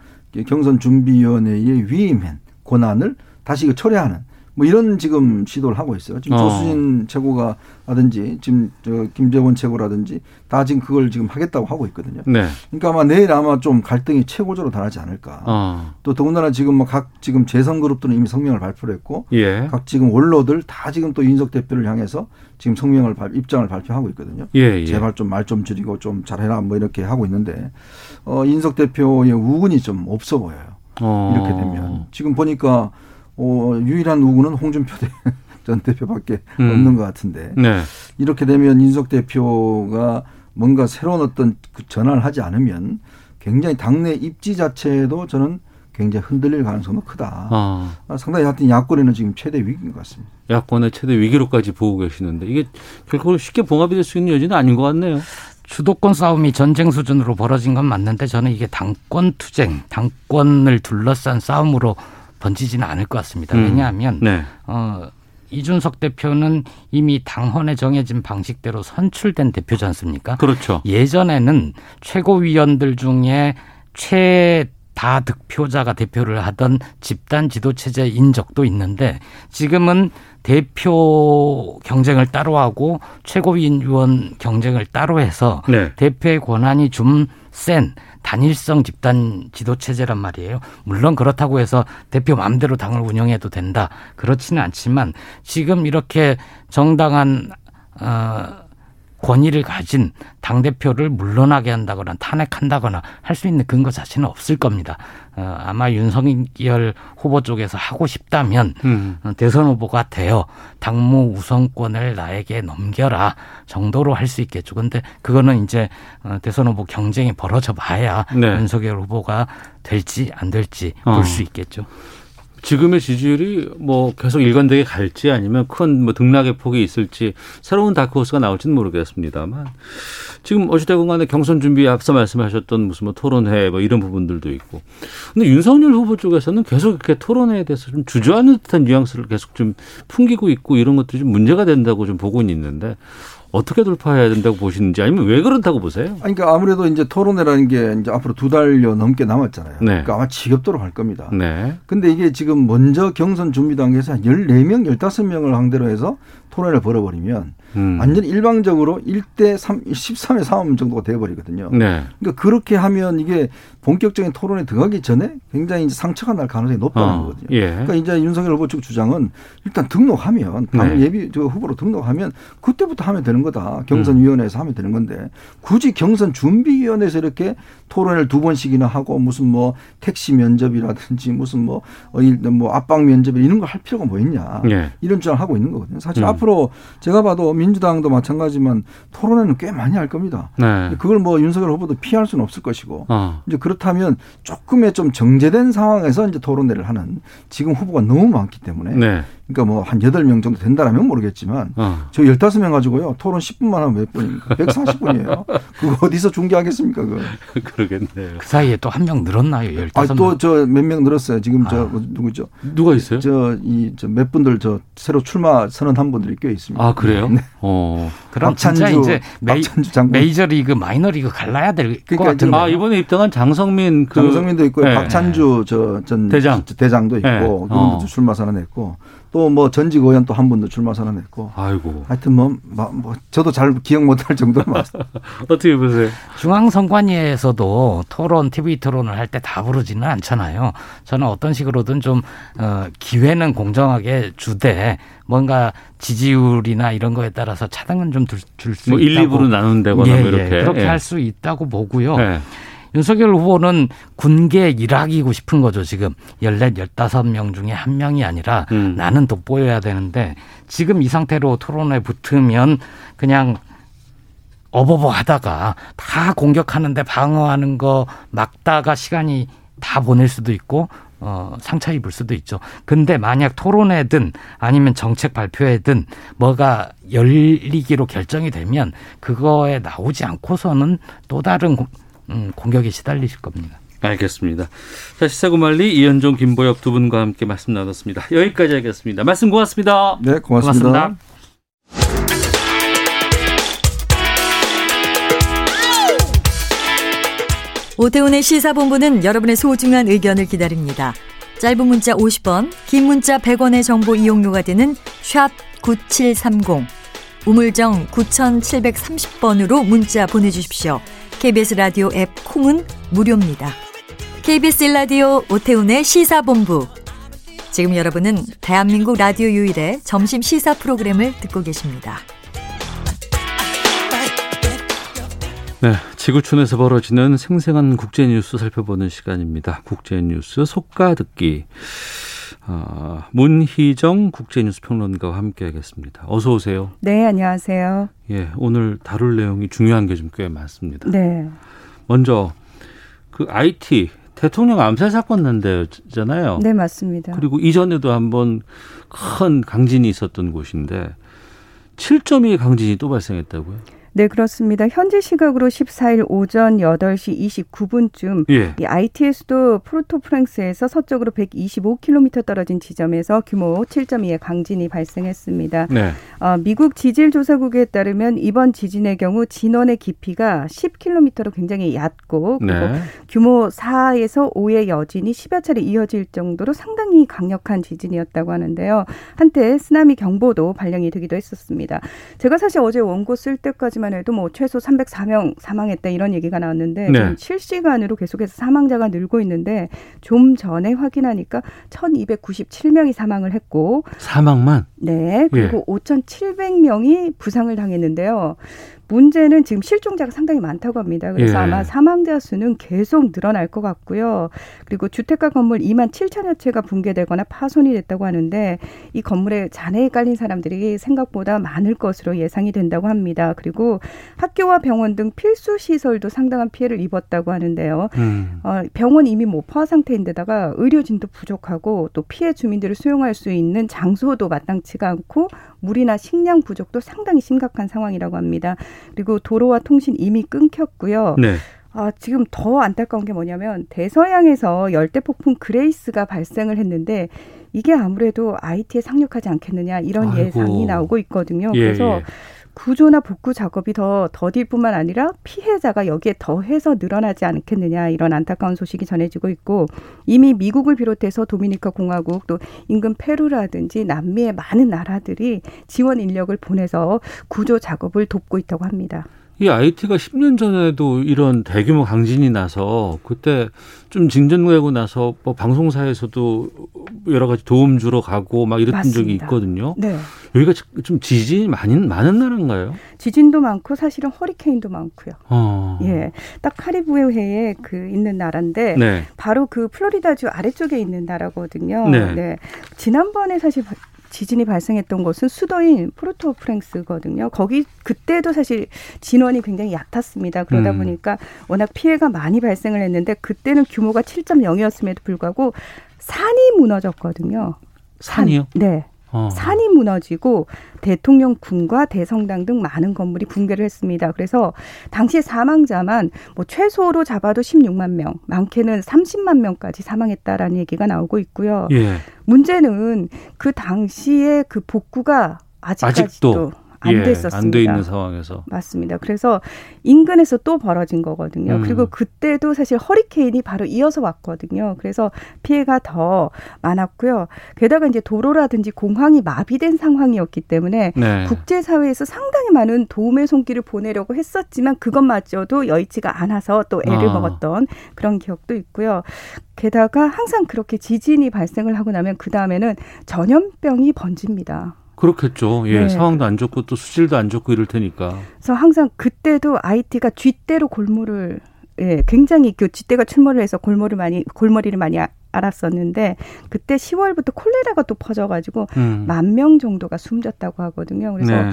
경선 준비위원회의 위임한 권한을 다시 이거 철회하는 뭐 이런 지금 시도를 하고 있어요. 지금 어. 조수진 최고가라든지 지금 저 김재원 최고라든지 다 지금 그걸 지금 하겠다고 하고 있거든요. 네. 그러니까 아마 내일 아마 좀 갈등이 최고조로 달하지 않을까. 어. 또 더군다나 지금 뭐 각 지금 재선 그룹들은 이미 성명을 발표를 했고 예. 각 지금 원로들 다 지금 또 윤석 대표를 향해서 지금 성명을 발, 입장을 발표하고 있거든요. 예, 예. 제발 좀 말 좀 줄이고 좀 잘해라 뭐 이렇게 하고 있는데 어 윤석 대표의 우군이 좀 없어 보여요. 어. 이렇게 되면 지금 보니까 어 유일한 우군은 홍준표 대- 전 대표밖에 음. 없는 것 같은데 네. 이렇게 되면 윤석 대표가 뭔가 새로운 어떤 그 전환을 하지 않으면 굉장히 당내 입지 자체도 저는 굉장히 흔들릴 가능성도 크다. 어. 아, 상당히 하여튼 야권에는 지금 최대 위기인 것 같습니다. 야권의 최대 위기로까지 보고 계시는데 이게 결코 쉽게 봉합이 될 수 있는 여지는 아닌 것 같네요. 주도권 싸움이 전쟁 수준으로 벌어진 건 맞는데 저는 이게 당권 투쟁, 당권을 둘러싼 싸움으로 번지지는 않을 것 같습니다. 음. 왜냐하면 네. 어, 이준석 대표는 이미 당헌에 정해진 방식대로 선출된 대표지 않습니까? 그렇죠. 예전에는 최고위원들 중에 최 다 득표자가 대표를 하던 집단 지도 체제인 적도 있는데 지금은 대표 경쟁을 따로 하고 최고위원 경쟁을 따로 해서 네. 대표의 권한이 좀센 단일성 집단 지도 체제란 말이에요. 물론 그렇다고 해서 대표 마음대로 당을 운영해도 된다. 그렇지는 않지만 지금 이렇게 정당한 어 권위를 가진 당 대표를 물러나게 한다거나 탄핵한다거나 할 수 있는 근거 자체는 없을 겁니다. 어, 아마 윤석열 후보 쪽에서 하고 싶다면 음. 어, 대선 후보가 되어 당무 우선권을 나에게 넘겨라 정도로 할 수 있겠죠. 근데 그거는 이제 어, 대선 후보 경쟁이 벌어져 봐야 네. 윤석열 후보가 될지 안 될지 어. 볼수 있겠죠. 지금의 지지율이 뭐 계속 일관되게 갈지 아니면 큰 뭐 등락의 폭이 있을지 새로운 다크호스가 나올지는 모르겠습니다만 지금 어찌되건 간에 경선 준비에 앞서 말씀하셨던 무슨 뭐 토론회 뭐 이런 부분들도 있고. 근데 윤석열 후보 쪽에서는 계속 이렇게 토론회에 대해서 좀 주저하는 듯한 뉘앙스를 계속 좀 풍기고 있고 이런 것들이 좀 문제가 된다고 좀 보고는 있는데 어떻게 돌파해야 된다고 보시는지 아니면 왜 그렇다고 보세요? 아니, 그러니까 아무래도 이제 토론회라는 게 이제 앞으로 두 달여 넘게 남았잖아요. 네. 그러니까 아마 지겹도록 할 겁니다. 네. 근데 이게 지금 먼저 경선 준비 단계에서 한 14명, 15명을 상대로 해서 토론회를 벌어버리면 음. 완전 일방적으로 1대 3, 13의 싸움 정도가 되어버리거든요. 네. 그러니까 그렇게 하면 이게 본격적인 토론에 들어가기 전에 굉장히 이제 상처가 날 가능성이 높다는 어, 거거든요. 예. 그러니까 이제 윤석열 후보 측 주장은 일단 등록하면 당 네. 예비 저 후보로 등록하면 그때부터 하면 되는 거다. 경선위원회에서 하면 되는 건데 굳이 경선 준비위원회에서 이렇게 토론을 두 번씩이나 하고 무슨 뭐 택시 면접이라든지 무슨 뭐, 어, 일- 뭐 압박 면접 이런 걸할 필요가 뭐 있냐. 예. 이런 주장을 하고 있는 거거든요. 사실 음. 앞으로 제가 봐도 민주당도 마찬가지지만 토론회는 꽤 많이 할 겁니다. 네. 그걸 뭐 윤석열 후보도 피할 수는 없을 것이고 어. 이제 그 렇다면 조금의 좀 정제된 상황에서 이제 토론회를 하는 지금 후보가 너무 많기 때문에 네. 그러니까 뭐 한 여덟 명 정도 된다라면 모르겠지만 어. 저 15명 가지고요. 토론 10분만 하면 몇 분입니까? 140분이에요. 그거 어디서 중계하겠습니까, 그걸. 그러겠네요. 그 사이에 또 한 명 늘었나요? 열다섯 아, 명. 또저 몇 명 늘었어요. 지금 저뭐 누구죠? 누가 있어요? 저 이 저 몇 분들 저 새로 출마 선언한 분들이 꽤 있습니다. 아 그래요? 네. 어. 그럼 진짜 박찬주, 이제 메이. 메이저리그 마이너리그 갈라야 될것 그러니까 같은데. 아 이번에 입당한 장성 민 그 장성민도 있고 네. 박찬주 저 전 대장. 대장도 있고 네. 그분도 어. 출마 선언했고 또 뭐 전직 의원 또 한 분도 출마 선언했고 아이고 하여튼 뭐, 마- 뭐 저도 잘 기억 못할 정도로 많습니다. 어떻게 보세요? 중앙선관위에서도 토론, TV 토론을 할 때 다 부르지는 않잖아요. 저는 어떤 식으로든 좀, 어, 기회는 공정하게 주되 뭔가 지지율이나 이런 거에 따라서 차등은 좀 줄수 뭐 있다고. 1, 2부로 나눈다거나 예, 뭐 예, 이렇게 그렇게 예. 할수 있다고 보고요. 네. 윤석열 후보는 군계 일학이고 싶은 거죠, 지금. 14, 15명 중에 한 명이 아니라 음. 나는 돋보여야 되는데 지금 이 상태로 토론에 붙으면 그냥 어버버 하다가 다 공격하는데 방어하는 거 막다가 시간이 다 보낼 수도 있고 어, 상처 입을 수도 있죠. 근데 만약 토론회든 아니면 정책 발표회든 뭐가 열리기로 결정이 되면 그거에 나오지 않고서는 또 다른 공, 음, 공격에 시달리실 겁니다. 알겠습니다. 자 시사구말리 이현종 김보혁 두 분과 함께 말씀 나눴습니다. 여기까지 하겠습니다. 말씀 고맙습니다. 네, 고맙습니다. 고맙습니다. 오태훈의 시사본부는 여러분의 소중한 의견을 기다립니다. 짧은 문자 50원, 긴 문자 100원의 정보 이용료가 되는 샵 9730, 우물정 9730번으로 문자 보내주십시오. KBS 라디오 앱 콩은 무료입니다. KBS 라디오 오태훈의 시사본부. 지금 여러분은 대한민국 라디오 유일의 점심 시사 프로그램을 듣고 계십니다. 네, 지구촌에서 벌어지는 생생한 국제 뉴스 살펴보는 시간입니다. 국제 뉴스 속가 듣기. 아, 문희정 국제뉴스 평론가와 함께하겠습니다. 어서 오세요. 네, 안녕하세요. 예, 오늘 다룰 내용이 중요한 게 좀 꽤 많습니다. 네. 먼저 그 IT 대통령 암살 사건 난 데잖아요. 네, 맞습니다. 그리고 이전에도 한번 큰 강진이 있었던 곳인데 7.2 강진이 또 발생했다고요? 네, 그렇습니다. 현지 시각으로 14일 오전 8시 29분쯤 예. 이 ITS도 프로토프랑스에서 서쪽으로 125km 떨어진 지점에서 규모 7.2의 강진이 발생했습니다. 네. 어, 미국 지질조사국에 따르면 이번 지진의 경우 진원의 깊이가 10km로 굉장히 얕고 그리고 네. 규모 4에서 5의 여진이 10여 차례 이어질 정도로 상당히 강력한 지진이었다고 하는데요. 한때 쓰나미 경보도 발령이 되기도 했었습니다. 제가 사실 어제 원고 쓸 때까지 만 해도 뭐 최소 304명 사망했다 이런 얘기가 나왔는데 네. 실시간으로 계속해서 사망자가 늘고 있는데 좀 전에 확인하니까 1297명이 사망을 했고 사망만 네. 그리고 예. 5,700명이 부상을 당했는데요. 문제는 지금 실종자가 상당히 많다고 합니다. 그래서 예. 아마 사망자 수는 계속 늘어날 것 같고요. 그리고 주택가 건물 2만 7천여 채가 붕괴되거나 파손이 됐다고 하는데 이 건물에 잔해에 깔린 사람들이 생각보다 많을 것으로 예상이 된다고 합니다. 그리고 학교와 병원 등 필수 시설도 상당한 피해를 입었다고 하는데요. 음. 어, 병원 이미 모포화 상태인데다가 의료진도 부족하고 또 피해 주민들을 수용할 수 있는 장소도 마땅치가 않고 물이나 식량 부족도 상당히 심각한 상황이라고 합니다. 그리고 도로와 통신 이미 끊겼고요. 네. 아, 지금 더 안타까운 게 뭐냐면 대서양에서 열대 폭풍 그레이스가 발생을 했는데 이게 아무래도 아이티에 상륙하지 않겠느냐 이런 아이고. 예상이 나오고 있거든요. 예, 그래서 예. 구조나 복구 작업이 더 더딜 뿐만 아니라 피해자가 여기에 더해서 늘어나지 않겠느냐 이런 안타까운 소식이 전해지고 있고 이미 미국을 비롯해서 도미니카 공화국 또 인근 페루라든지 남미의 많은 나라들이 지원 인력을 보내서 구조 작업을 돕고 있다고 합니다. 이 IT가 10년 전에도 이런 대규모 강진이 나서 그때 좀 진전되고 나서 뭐 방송사에서도 여러 가지 도움 주러 가고 막 이랬던 적이 맞습니다. 있거든요. 네. 여기가 좀 지진이 많이 많은 나라인가요? 지진도 많고 사실은 허리케인도 많고요. 어. 예, 딱 카리브해에 그 있는 나라인데 네. 바로 그 플로리다주 아래쪽에 있는 나라거든요. 네. 지난번에 사실 바- 지진이 발생했던 곳은 수도인 포르토프랑스거든요. 거기 그때도 사실 진원이 굉장히 얕았습니다. 그러다 음. 보니까 워낙 피해가 많이 발생을 했는데 그때는 규모가 7.0이었음에도 불구하고 산이 무너졌거든요. 산. 산이요? 네. 어. 산이 무너지고 대통령 궁과 대성당 등 많은 건물이 붕괴를 했습니다. 그래서 당시 사망자만 뭐 최소로 잡아도 16만 명, 많게는 30만 명까지 사망했다라는 얘기가 나오고 있고요. 예. 문제는 그 당시에 그 복구가 아직까지도 아직도 안 예, 됐었습니다. 안 돼 있는 상황에서 맞습니다. 그래서 인근에서 또 벌어진 거거든요. 음. 그리고 그때도 사실 허리케인이 바로 이어서 왔거든요. 그래서 피해가 더 많았고요. 게다가 이제 도로라든지 공항이 마비된 상황이었기 때문에 네. 국제 사회에서 상당히 많은 도움의 손길을 보내려고 했었지만 그것마저도 여의치가 않아서 또 애를 아. 먹었던 그런 기억도 있고요. 게다가 항상 그렇게 지진이 발생을 하고 나면 그 다음에는 전염병이 번집니다. 그렇겠죠. 예, 네. 상황도 안 좋고 또 수질도 안 좋고 이럴 테니까. 그래서 항상 그때도 IT가 쥐대로 골몰을 예, 굉장히 그 쥐대가 출몰을 해서 골몰을 많이 골머리를 많이 아- 알았었는데 그때 10월부터 콜레라가 또 퍼져가지고 음. 만명 정도가 숨졌다고 하거든요. 그래서 네.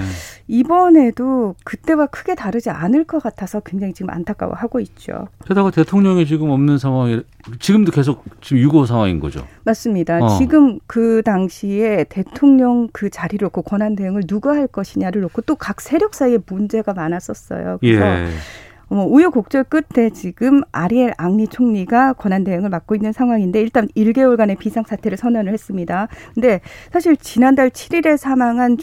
이번에도 그때와 크게 다르지 않을 것 같아서 굉장히 지금 안타까워하고 있죠. 게다가 대통령이 지금 없는 상황에 지금도 계속 지금 유고 상황인 거죠. 맞습니다. 어. 지금 그 당시에 대통령 그 자리를 놓고 권한 대행을 누가 할 것이냐를 놓고 또 각 세력 사이에 문제가 많았었어요. 그래서 예. 어, 우여곡절 끝에 지금 아리엘 앙리 총리가 권한 대행을 맡고 있는 상황인데 일단 1개월간의 비상 사태를 선언을 했습니다. 근데 사실 지난달 7일에 사망한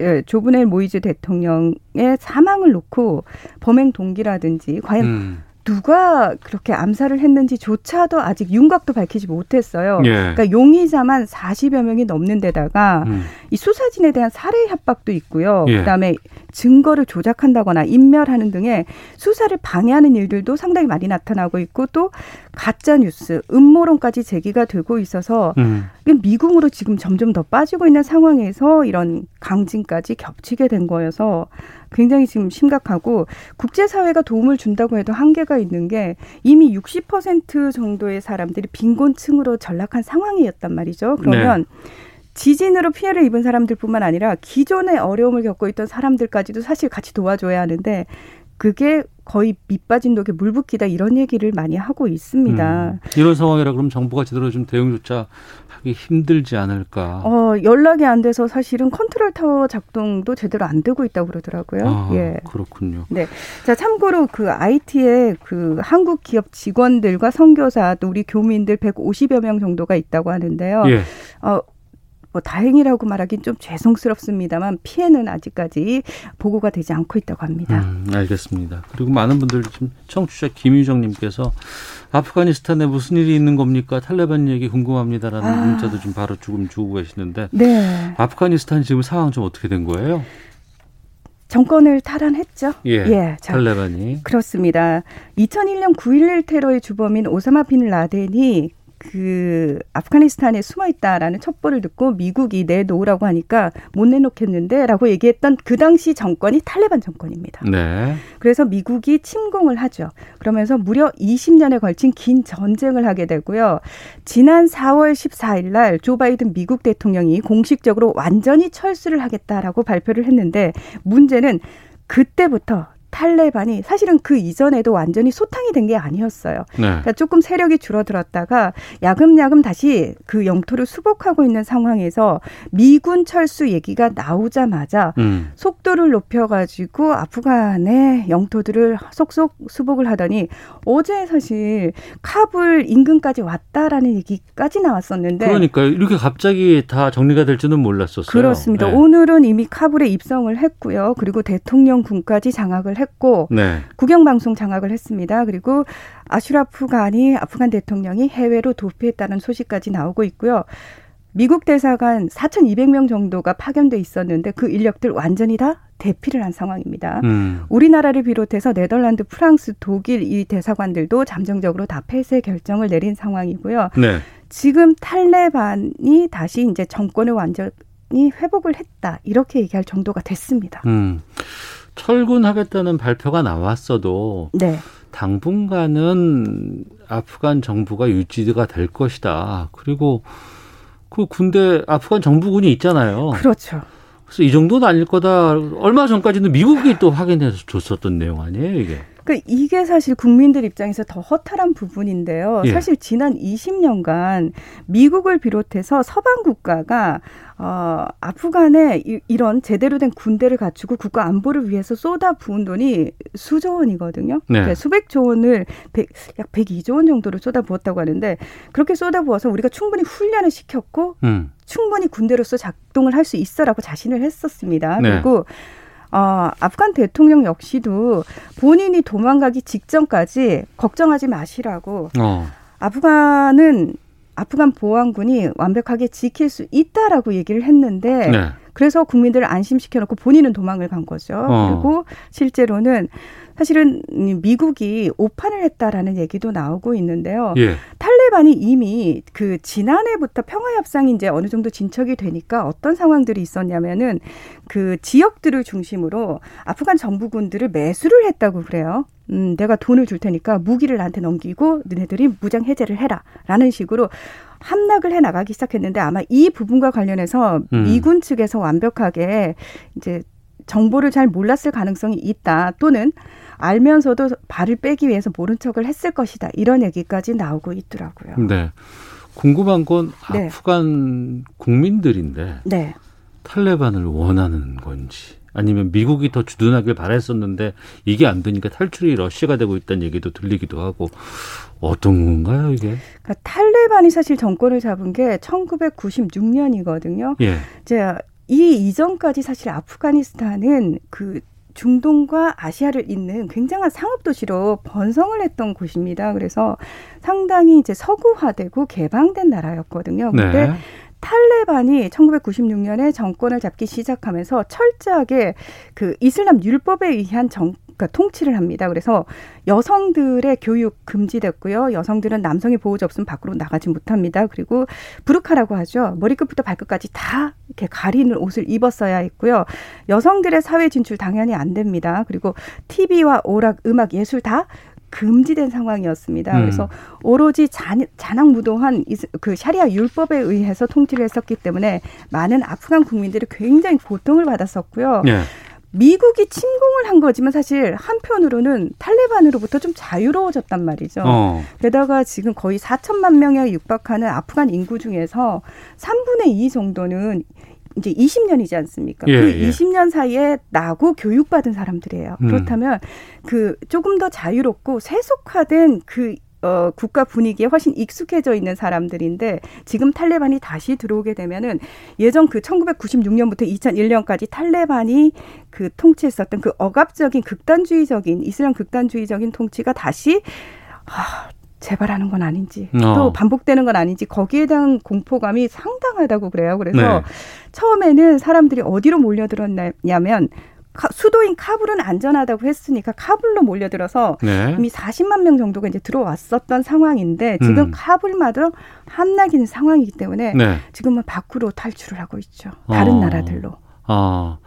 에, 조브넬 모이즈 대통령의 사망을 놓고 범행 동기라든지 과연 음. 누가 그렇게 암살을 했는지조차도 아직 윤곽도 밝히지 못했어요. 예. 그러니까 용의자만 40여 명이 넘는 데다가 음. 이 수사진에 대한 살해 협박도 있고요. 예. 그다음에 증거를 조작한다거나 인멸하는 등의 수사를 방해하는 일들도 상당히 많이 나타나고 있고 또 가짜 뉴스, 음모론까지 제기가 되고 있어서 음. 이게 미궁으로 지금 점점 더 빠지고 있는 상황에서 이런 강진까지 겹치게 된 거여서 굉장히 지금 심각하고 국제사회가 도움을 준다고 해도 한계가 있는 게 이미 60% 정도의 사람들이 빈곤층으로 전락한 상황이었단 말이죠. 그러면 지진으로 피해를 입은 사람들뿐만 아니라 기존에 어려움을 겪고 있던 사람들까지도 사실 같이 도와줘야 하는데 그게 거의 밑빠진 독에 물 붓기다 이런 얘기를 많이 하고 있습니다. 음, 이런 상황이라 그럼 정부가 제대로 좀 대응조차 하기 힘들지 않을까? 어, 연락이 안 돼서 사실은 컨트롤 타워 작동도 제대로 안 되고 있다고 그러더라고요. 아, 예. 그렇군요. 네. 자, 참고로 그 아이티에 그 한국 기업 직원들과 선교사 또 우리 교민들 150여 명 정도가 있다고 하는데요. 예. 어, 뭐 다행이라고 말하긴 좀 죄송스럽습니다만 피해는 아직까지 보고가 되지 않고 있다고 합니다. 음, 알겠습니다. 그리고 많은 분들 지금 청취자 김유정님께서 아프가니스탄에 무슨 일이 있는 겁니까? 탈레반 얘기 궁금합니다라는 아. 문자도 좀 바로 조금 주고 계시는데 네. 아프가니스탄 지금 상황 좀 어떻게 된 거예요? 정권을 탈환했죠. 예, 자, 탈레반이 그렇습니다. 2001년 9.11 테러의 주범인 오사마 빈 라덴이 그 아프가니스탄에 숨어 있다라는 첩보를 듣고 미국이 내놓으라고 하니까 못 내놓겠는데라고 얘기했던 그 당시 정권이 탈레반 정권입니다. 네. 그래서 미국이 침공을 하죠. 그러면서 무려 20년에 걸친 긴 전쟁을 하게 되고요. 지난 4월 14일 날 조 바이든 미국 대통령이 공식적으로 완전히 철수를 하겠다라고 발표를 했는데 문제는 그때부터 탈레반이 사실은 그 이전에도 완전히 소탕이 된 게 아니었어요. 네. 그러니까 조금 세력이 줄어들었다가 야금야금 다시 그 영토를 수복하고 있는 상황에서 미군 철수 얘기가 나오자마자 음. 속도를 높여가지고 아프간의 영토들을 속속 수복을 하더니 어제 사실 카불 인근까지 왔다라는 얘기까지 나왔었는데 그러니까 이렇게 갑자기 다 정리가 될 줄은 몰랐었어요. 그렇습니다. 네. 오늘은 이미 카불에 입성을 했고요. 그리고 대통령궁까지 장악을 했고 네. 국영 방송 장악을 했습니다. 그리고 아슈라프 간이 아프간 대통령이 해외로 도피했다는 소식까지 나오고 있고요. 미국 대사관 4,200명 정도가 파견돼 있었는데 그 인력들 완전히 다 대피를 한 상황입니다. 음. 우리나라를 비롯해서 네덜란드, 프랑스, 독일 이 대사관들도 잠정적으로 다 폐쇄 결정을 내린 상황이고요. 네. 지금 탈레반이 다시 이제 정권을 완전히 회복을 했다 이렇게 얘기할 정도가 됐습니다. 음. 철군하겠다는 발표가 나왔어도 네. 당분간은 아프간 정부가 유지가 될 것이다. 그리고 그 군대 아프간 정부군이 있잖아요. 그렇죠. 그래서 이 정도는 아닐 거다. 얼마 전까지는 미국이 또 확인해서 줬었던 내용 아니에요, 이게? 그러니까 이게 사실 국민들 입장에서 더 허탈한 부분인데요. 예. 사실 지난 20년간 미국을 비롯해서 서방 국가가 어, 아프간에 이, 이런 제대로 된 군대를 갖추고 국가 안보를 위해서 쏟아 부은 돈이 수조 원이거든요. 네. 그러니까 수백조 원을 백, 약 102조 원 정도를 쏟아 부었다고 하는데 그렇게 쏟아 부어서 우리가 충분히 훈련을 시켰고 음. 충분히 군대로서 작동을 할 수 있어라고 자신을 했었습니다. 네. 그리고 어, 아프간 대통령 역시도 본인이 도망가기 직전까지 걱정하지 마시라고 어. 아프간은 아프간 보안군이 완벽하게 지킬 수 있다라고 얘기를 했는데 네. 그래서 국민들을 안심시켜놓고 본인은 도망을 간 거죠. 어. 그리고 실제로는 사실은 미국이 오판을 했다라는 얘기도 나오고 있는데요. 예. 탈레반이 이미 그 지난해부터 평화 협상이 이제 어느 정도 진척이 되니까 어떤 상황들이 있었냐면은 그 지역들을 중심으로 아프간 정부군들을 매수를 했다고 그래요. 음, 내가 돈을 줄 테니까 무기를 나한테 넘기고 너네들이 무장 해제를 해라라는 식으로 함락을 해 나가기 시작했는데 아마 이 부분과 관련해서 음. 미군 측에서 완벽하게 이제 정보를 잘 몰랐을 가능성이 있다 또는 알면서도 발을 빼기 위해서 모른 척을 했을 것이다 이런 얘기까지 나오고 있더라고요. 네. 궁금한 건 네. 아프간 국민들인데 네. 탈레반을 원하는 건지 아니면 미국이 더 주둔하길 바랬었는데 이게 안 되니까 탈출이 러시아가 되고 있다는 얘기도 들리기도 하고 어떤 건가요 이게? 그러니까 탈레반이 사실 정권을 잡은 게 1996년이거든요. 예. 이제 이 이전까지 사실 아프가니스탄은 그 중동과 아시아를 잇는 굉장한 상업 도시로 번성을 했던 곳입니다. 그래서 상당히 이제 서구화되고 개방된 나라였거든요. 근데 네. 탈레반이 1996년에 정권을 잡기 시작하면서 철저하게 그 이슬람 율법에 의한 정 그러니까 통치를 합니다. 그래서 여성들의 교육 금지됐고요. 여성들은 남성의 보호자 없으면 밖으로 나가지 못합니다. 그리고 부르카라고 하죠. 머리끝부터 발끝까지 다 이렇게 가리는 옷을 입었어야 했고요. 여성들의 사회 진출 당연히 안 됩니다. 그리고 TV와 오락, 음악, 예술 다 금지된 상황이었습니다. 음. 그래서 오로지 잔, 잔악무도한 이- 그 샤리아 율법에 의해서 통치를 했었기 때문에 많은 아프간 국민들이 굉장히 고통을 받았었고요. 예. 미국이 침공을 한 거지만 사실 한편으로는 탈레반으로부터 좀 자유로워졌단 말이죠. 어. 게다가 지금 거의 4천만 명에 육박하는 아프간 인구 중에서 3분의 2 정도는 이제 20년이지 않습니까? 예, 그 예. 20년 사이에 나고 교육받은 사람들이에요. 음. 그렇다면 그 조금 더 자유롭고 세속화된 그 어, 국가 분위기에 훨씬 익숙해져 있는 사람들인데 지금 탈레반이 다시 들어오게 되면은 예전 그 1996년부터 2001년까지 탈레반이 그 통치했었던 그 억압적인 극단주의적인 이슬람 극단주의적인 통치가 다시 아, 재발하는 건 아닌지 어. 또 반복되는 건 아닌지 거기에 대한 공포감이 상당하다고 그래요. 그래서 네. 처음에는 사람들이 어디로 몰려들었냐면 수도인 카불은 안전하다고 했으니까 카불로 몰려들어서 네. 이미 40만 명 정도가 이제 들어왔었던 상황인데 지금 음. 카불마저 함락인 상황이기 때문에 네. 지금은 밖으로 탈출을 하고 있죠. 다른 어. 나라들로. 아.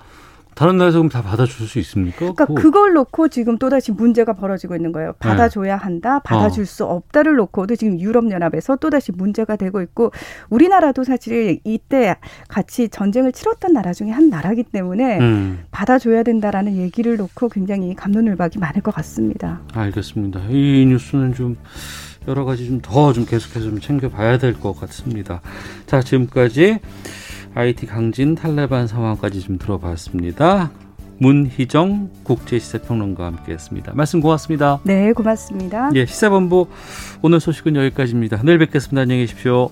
다른 나라에서 그럼 다 받아줄 수 있습니까? 그러니까 그... 그걸 놓고 지금 또다시 문제가 벌어지고 있는 거예요. 받아줘야 한다, 받아줄 어. 수 없다를 놓고도 지금 유럽연합에서 또다시 문제가 되고 있고 우리나라도 사실 이때 같이 전쟁을 치렀던 나라 중에 한 나라기 때문에 음. 받아줘야 된다라는 얘기를 놓고 굉장히 감론을박이 많을 것 같습니다. 알겠습니다. 이 뉴스는 좀 여러 가지 좀 더좀 좀 계속해서 좀 챙겨봐야 될 것 같습니다. 자, 지금까지 IT 강진 탈레반 상황까지 좀 들어봤습니다. 문희정 국제시사평론가와 함께했습니다. 말씀 고맙습니다. 네, 고맙습니다. 예, 시사본부 오늘 소식은 여기까지입니다. 내일 뵙겠습니다. 안녕히 계십시오.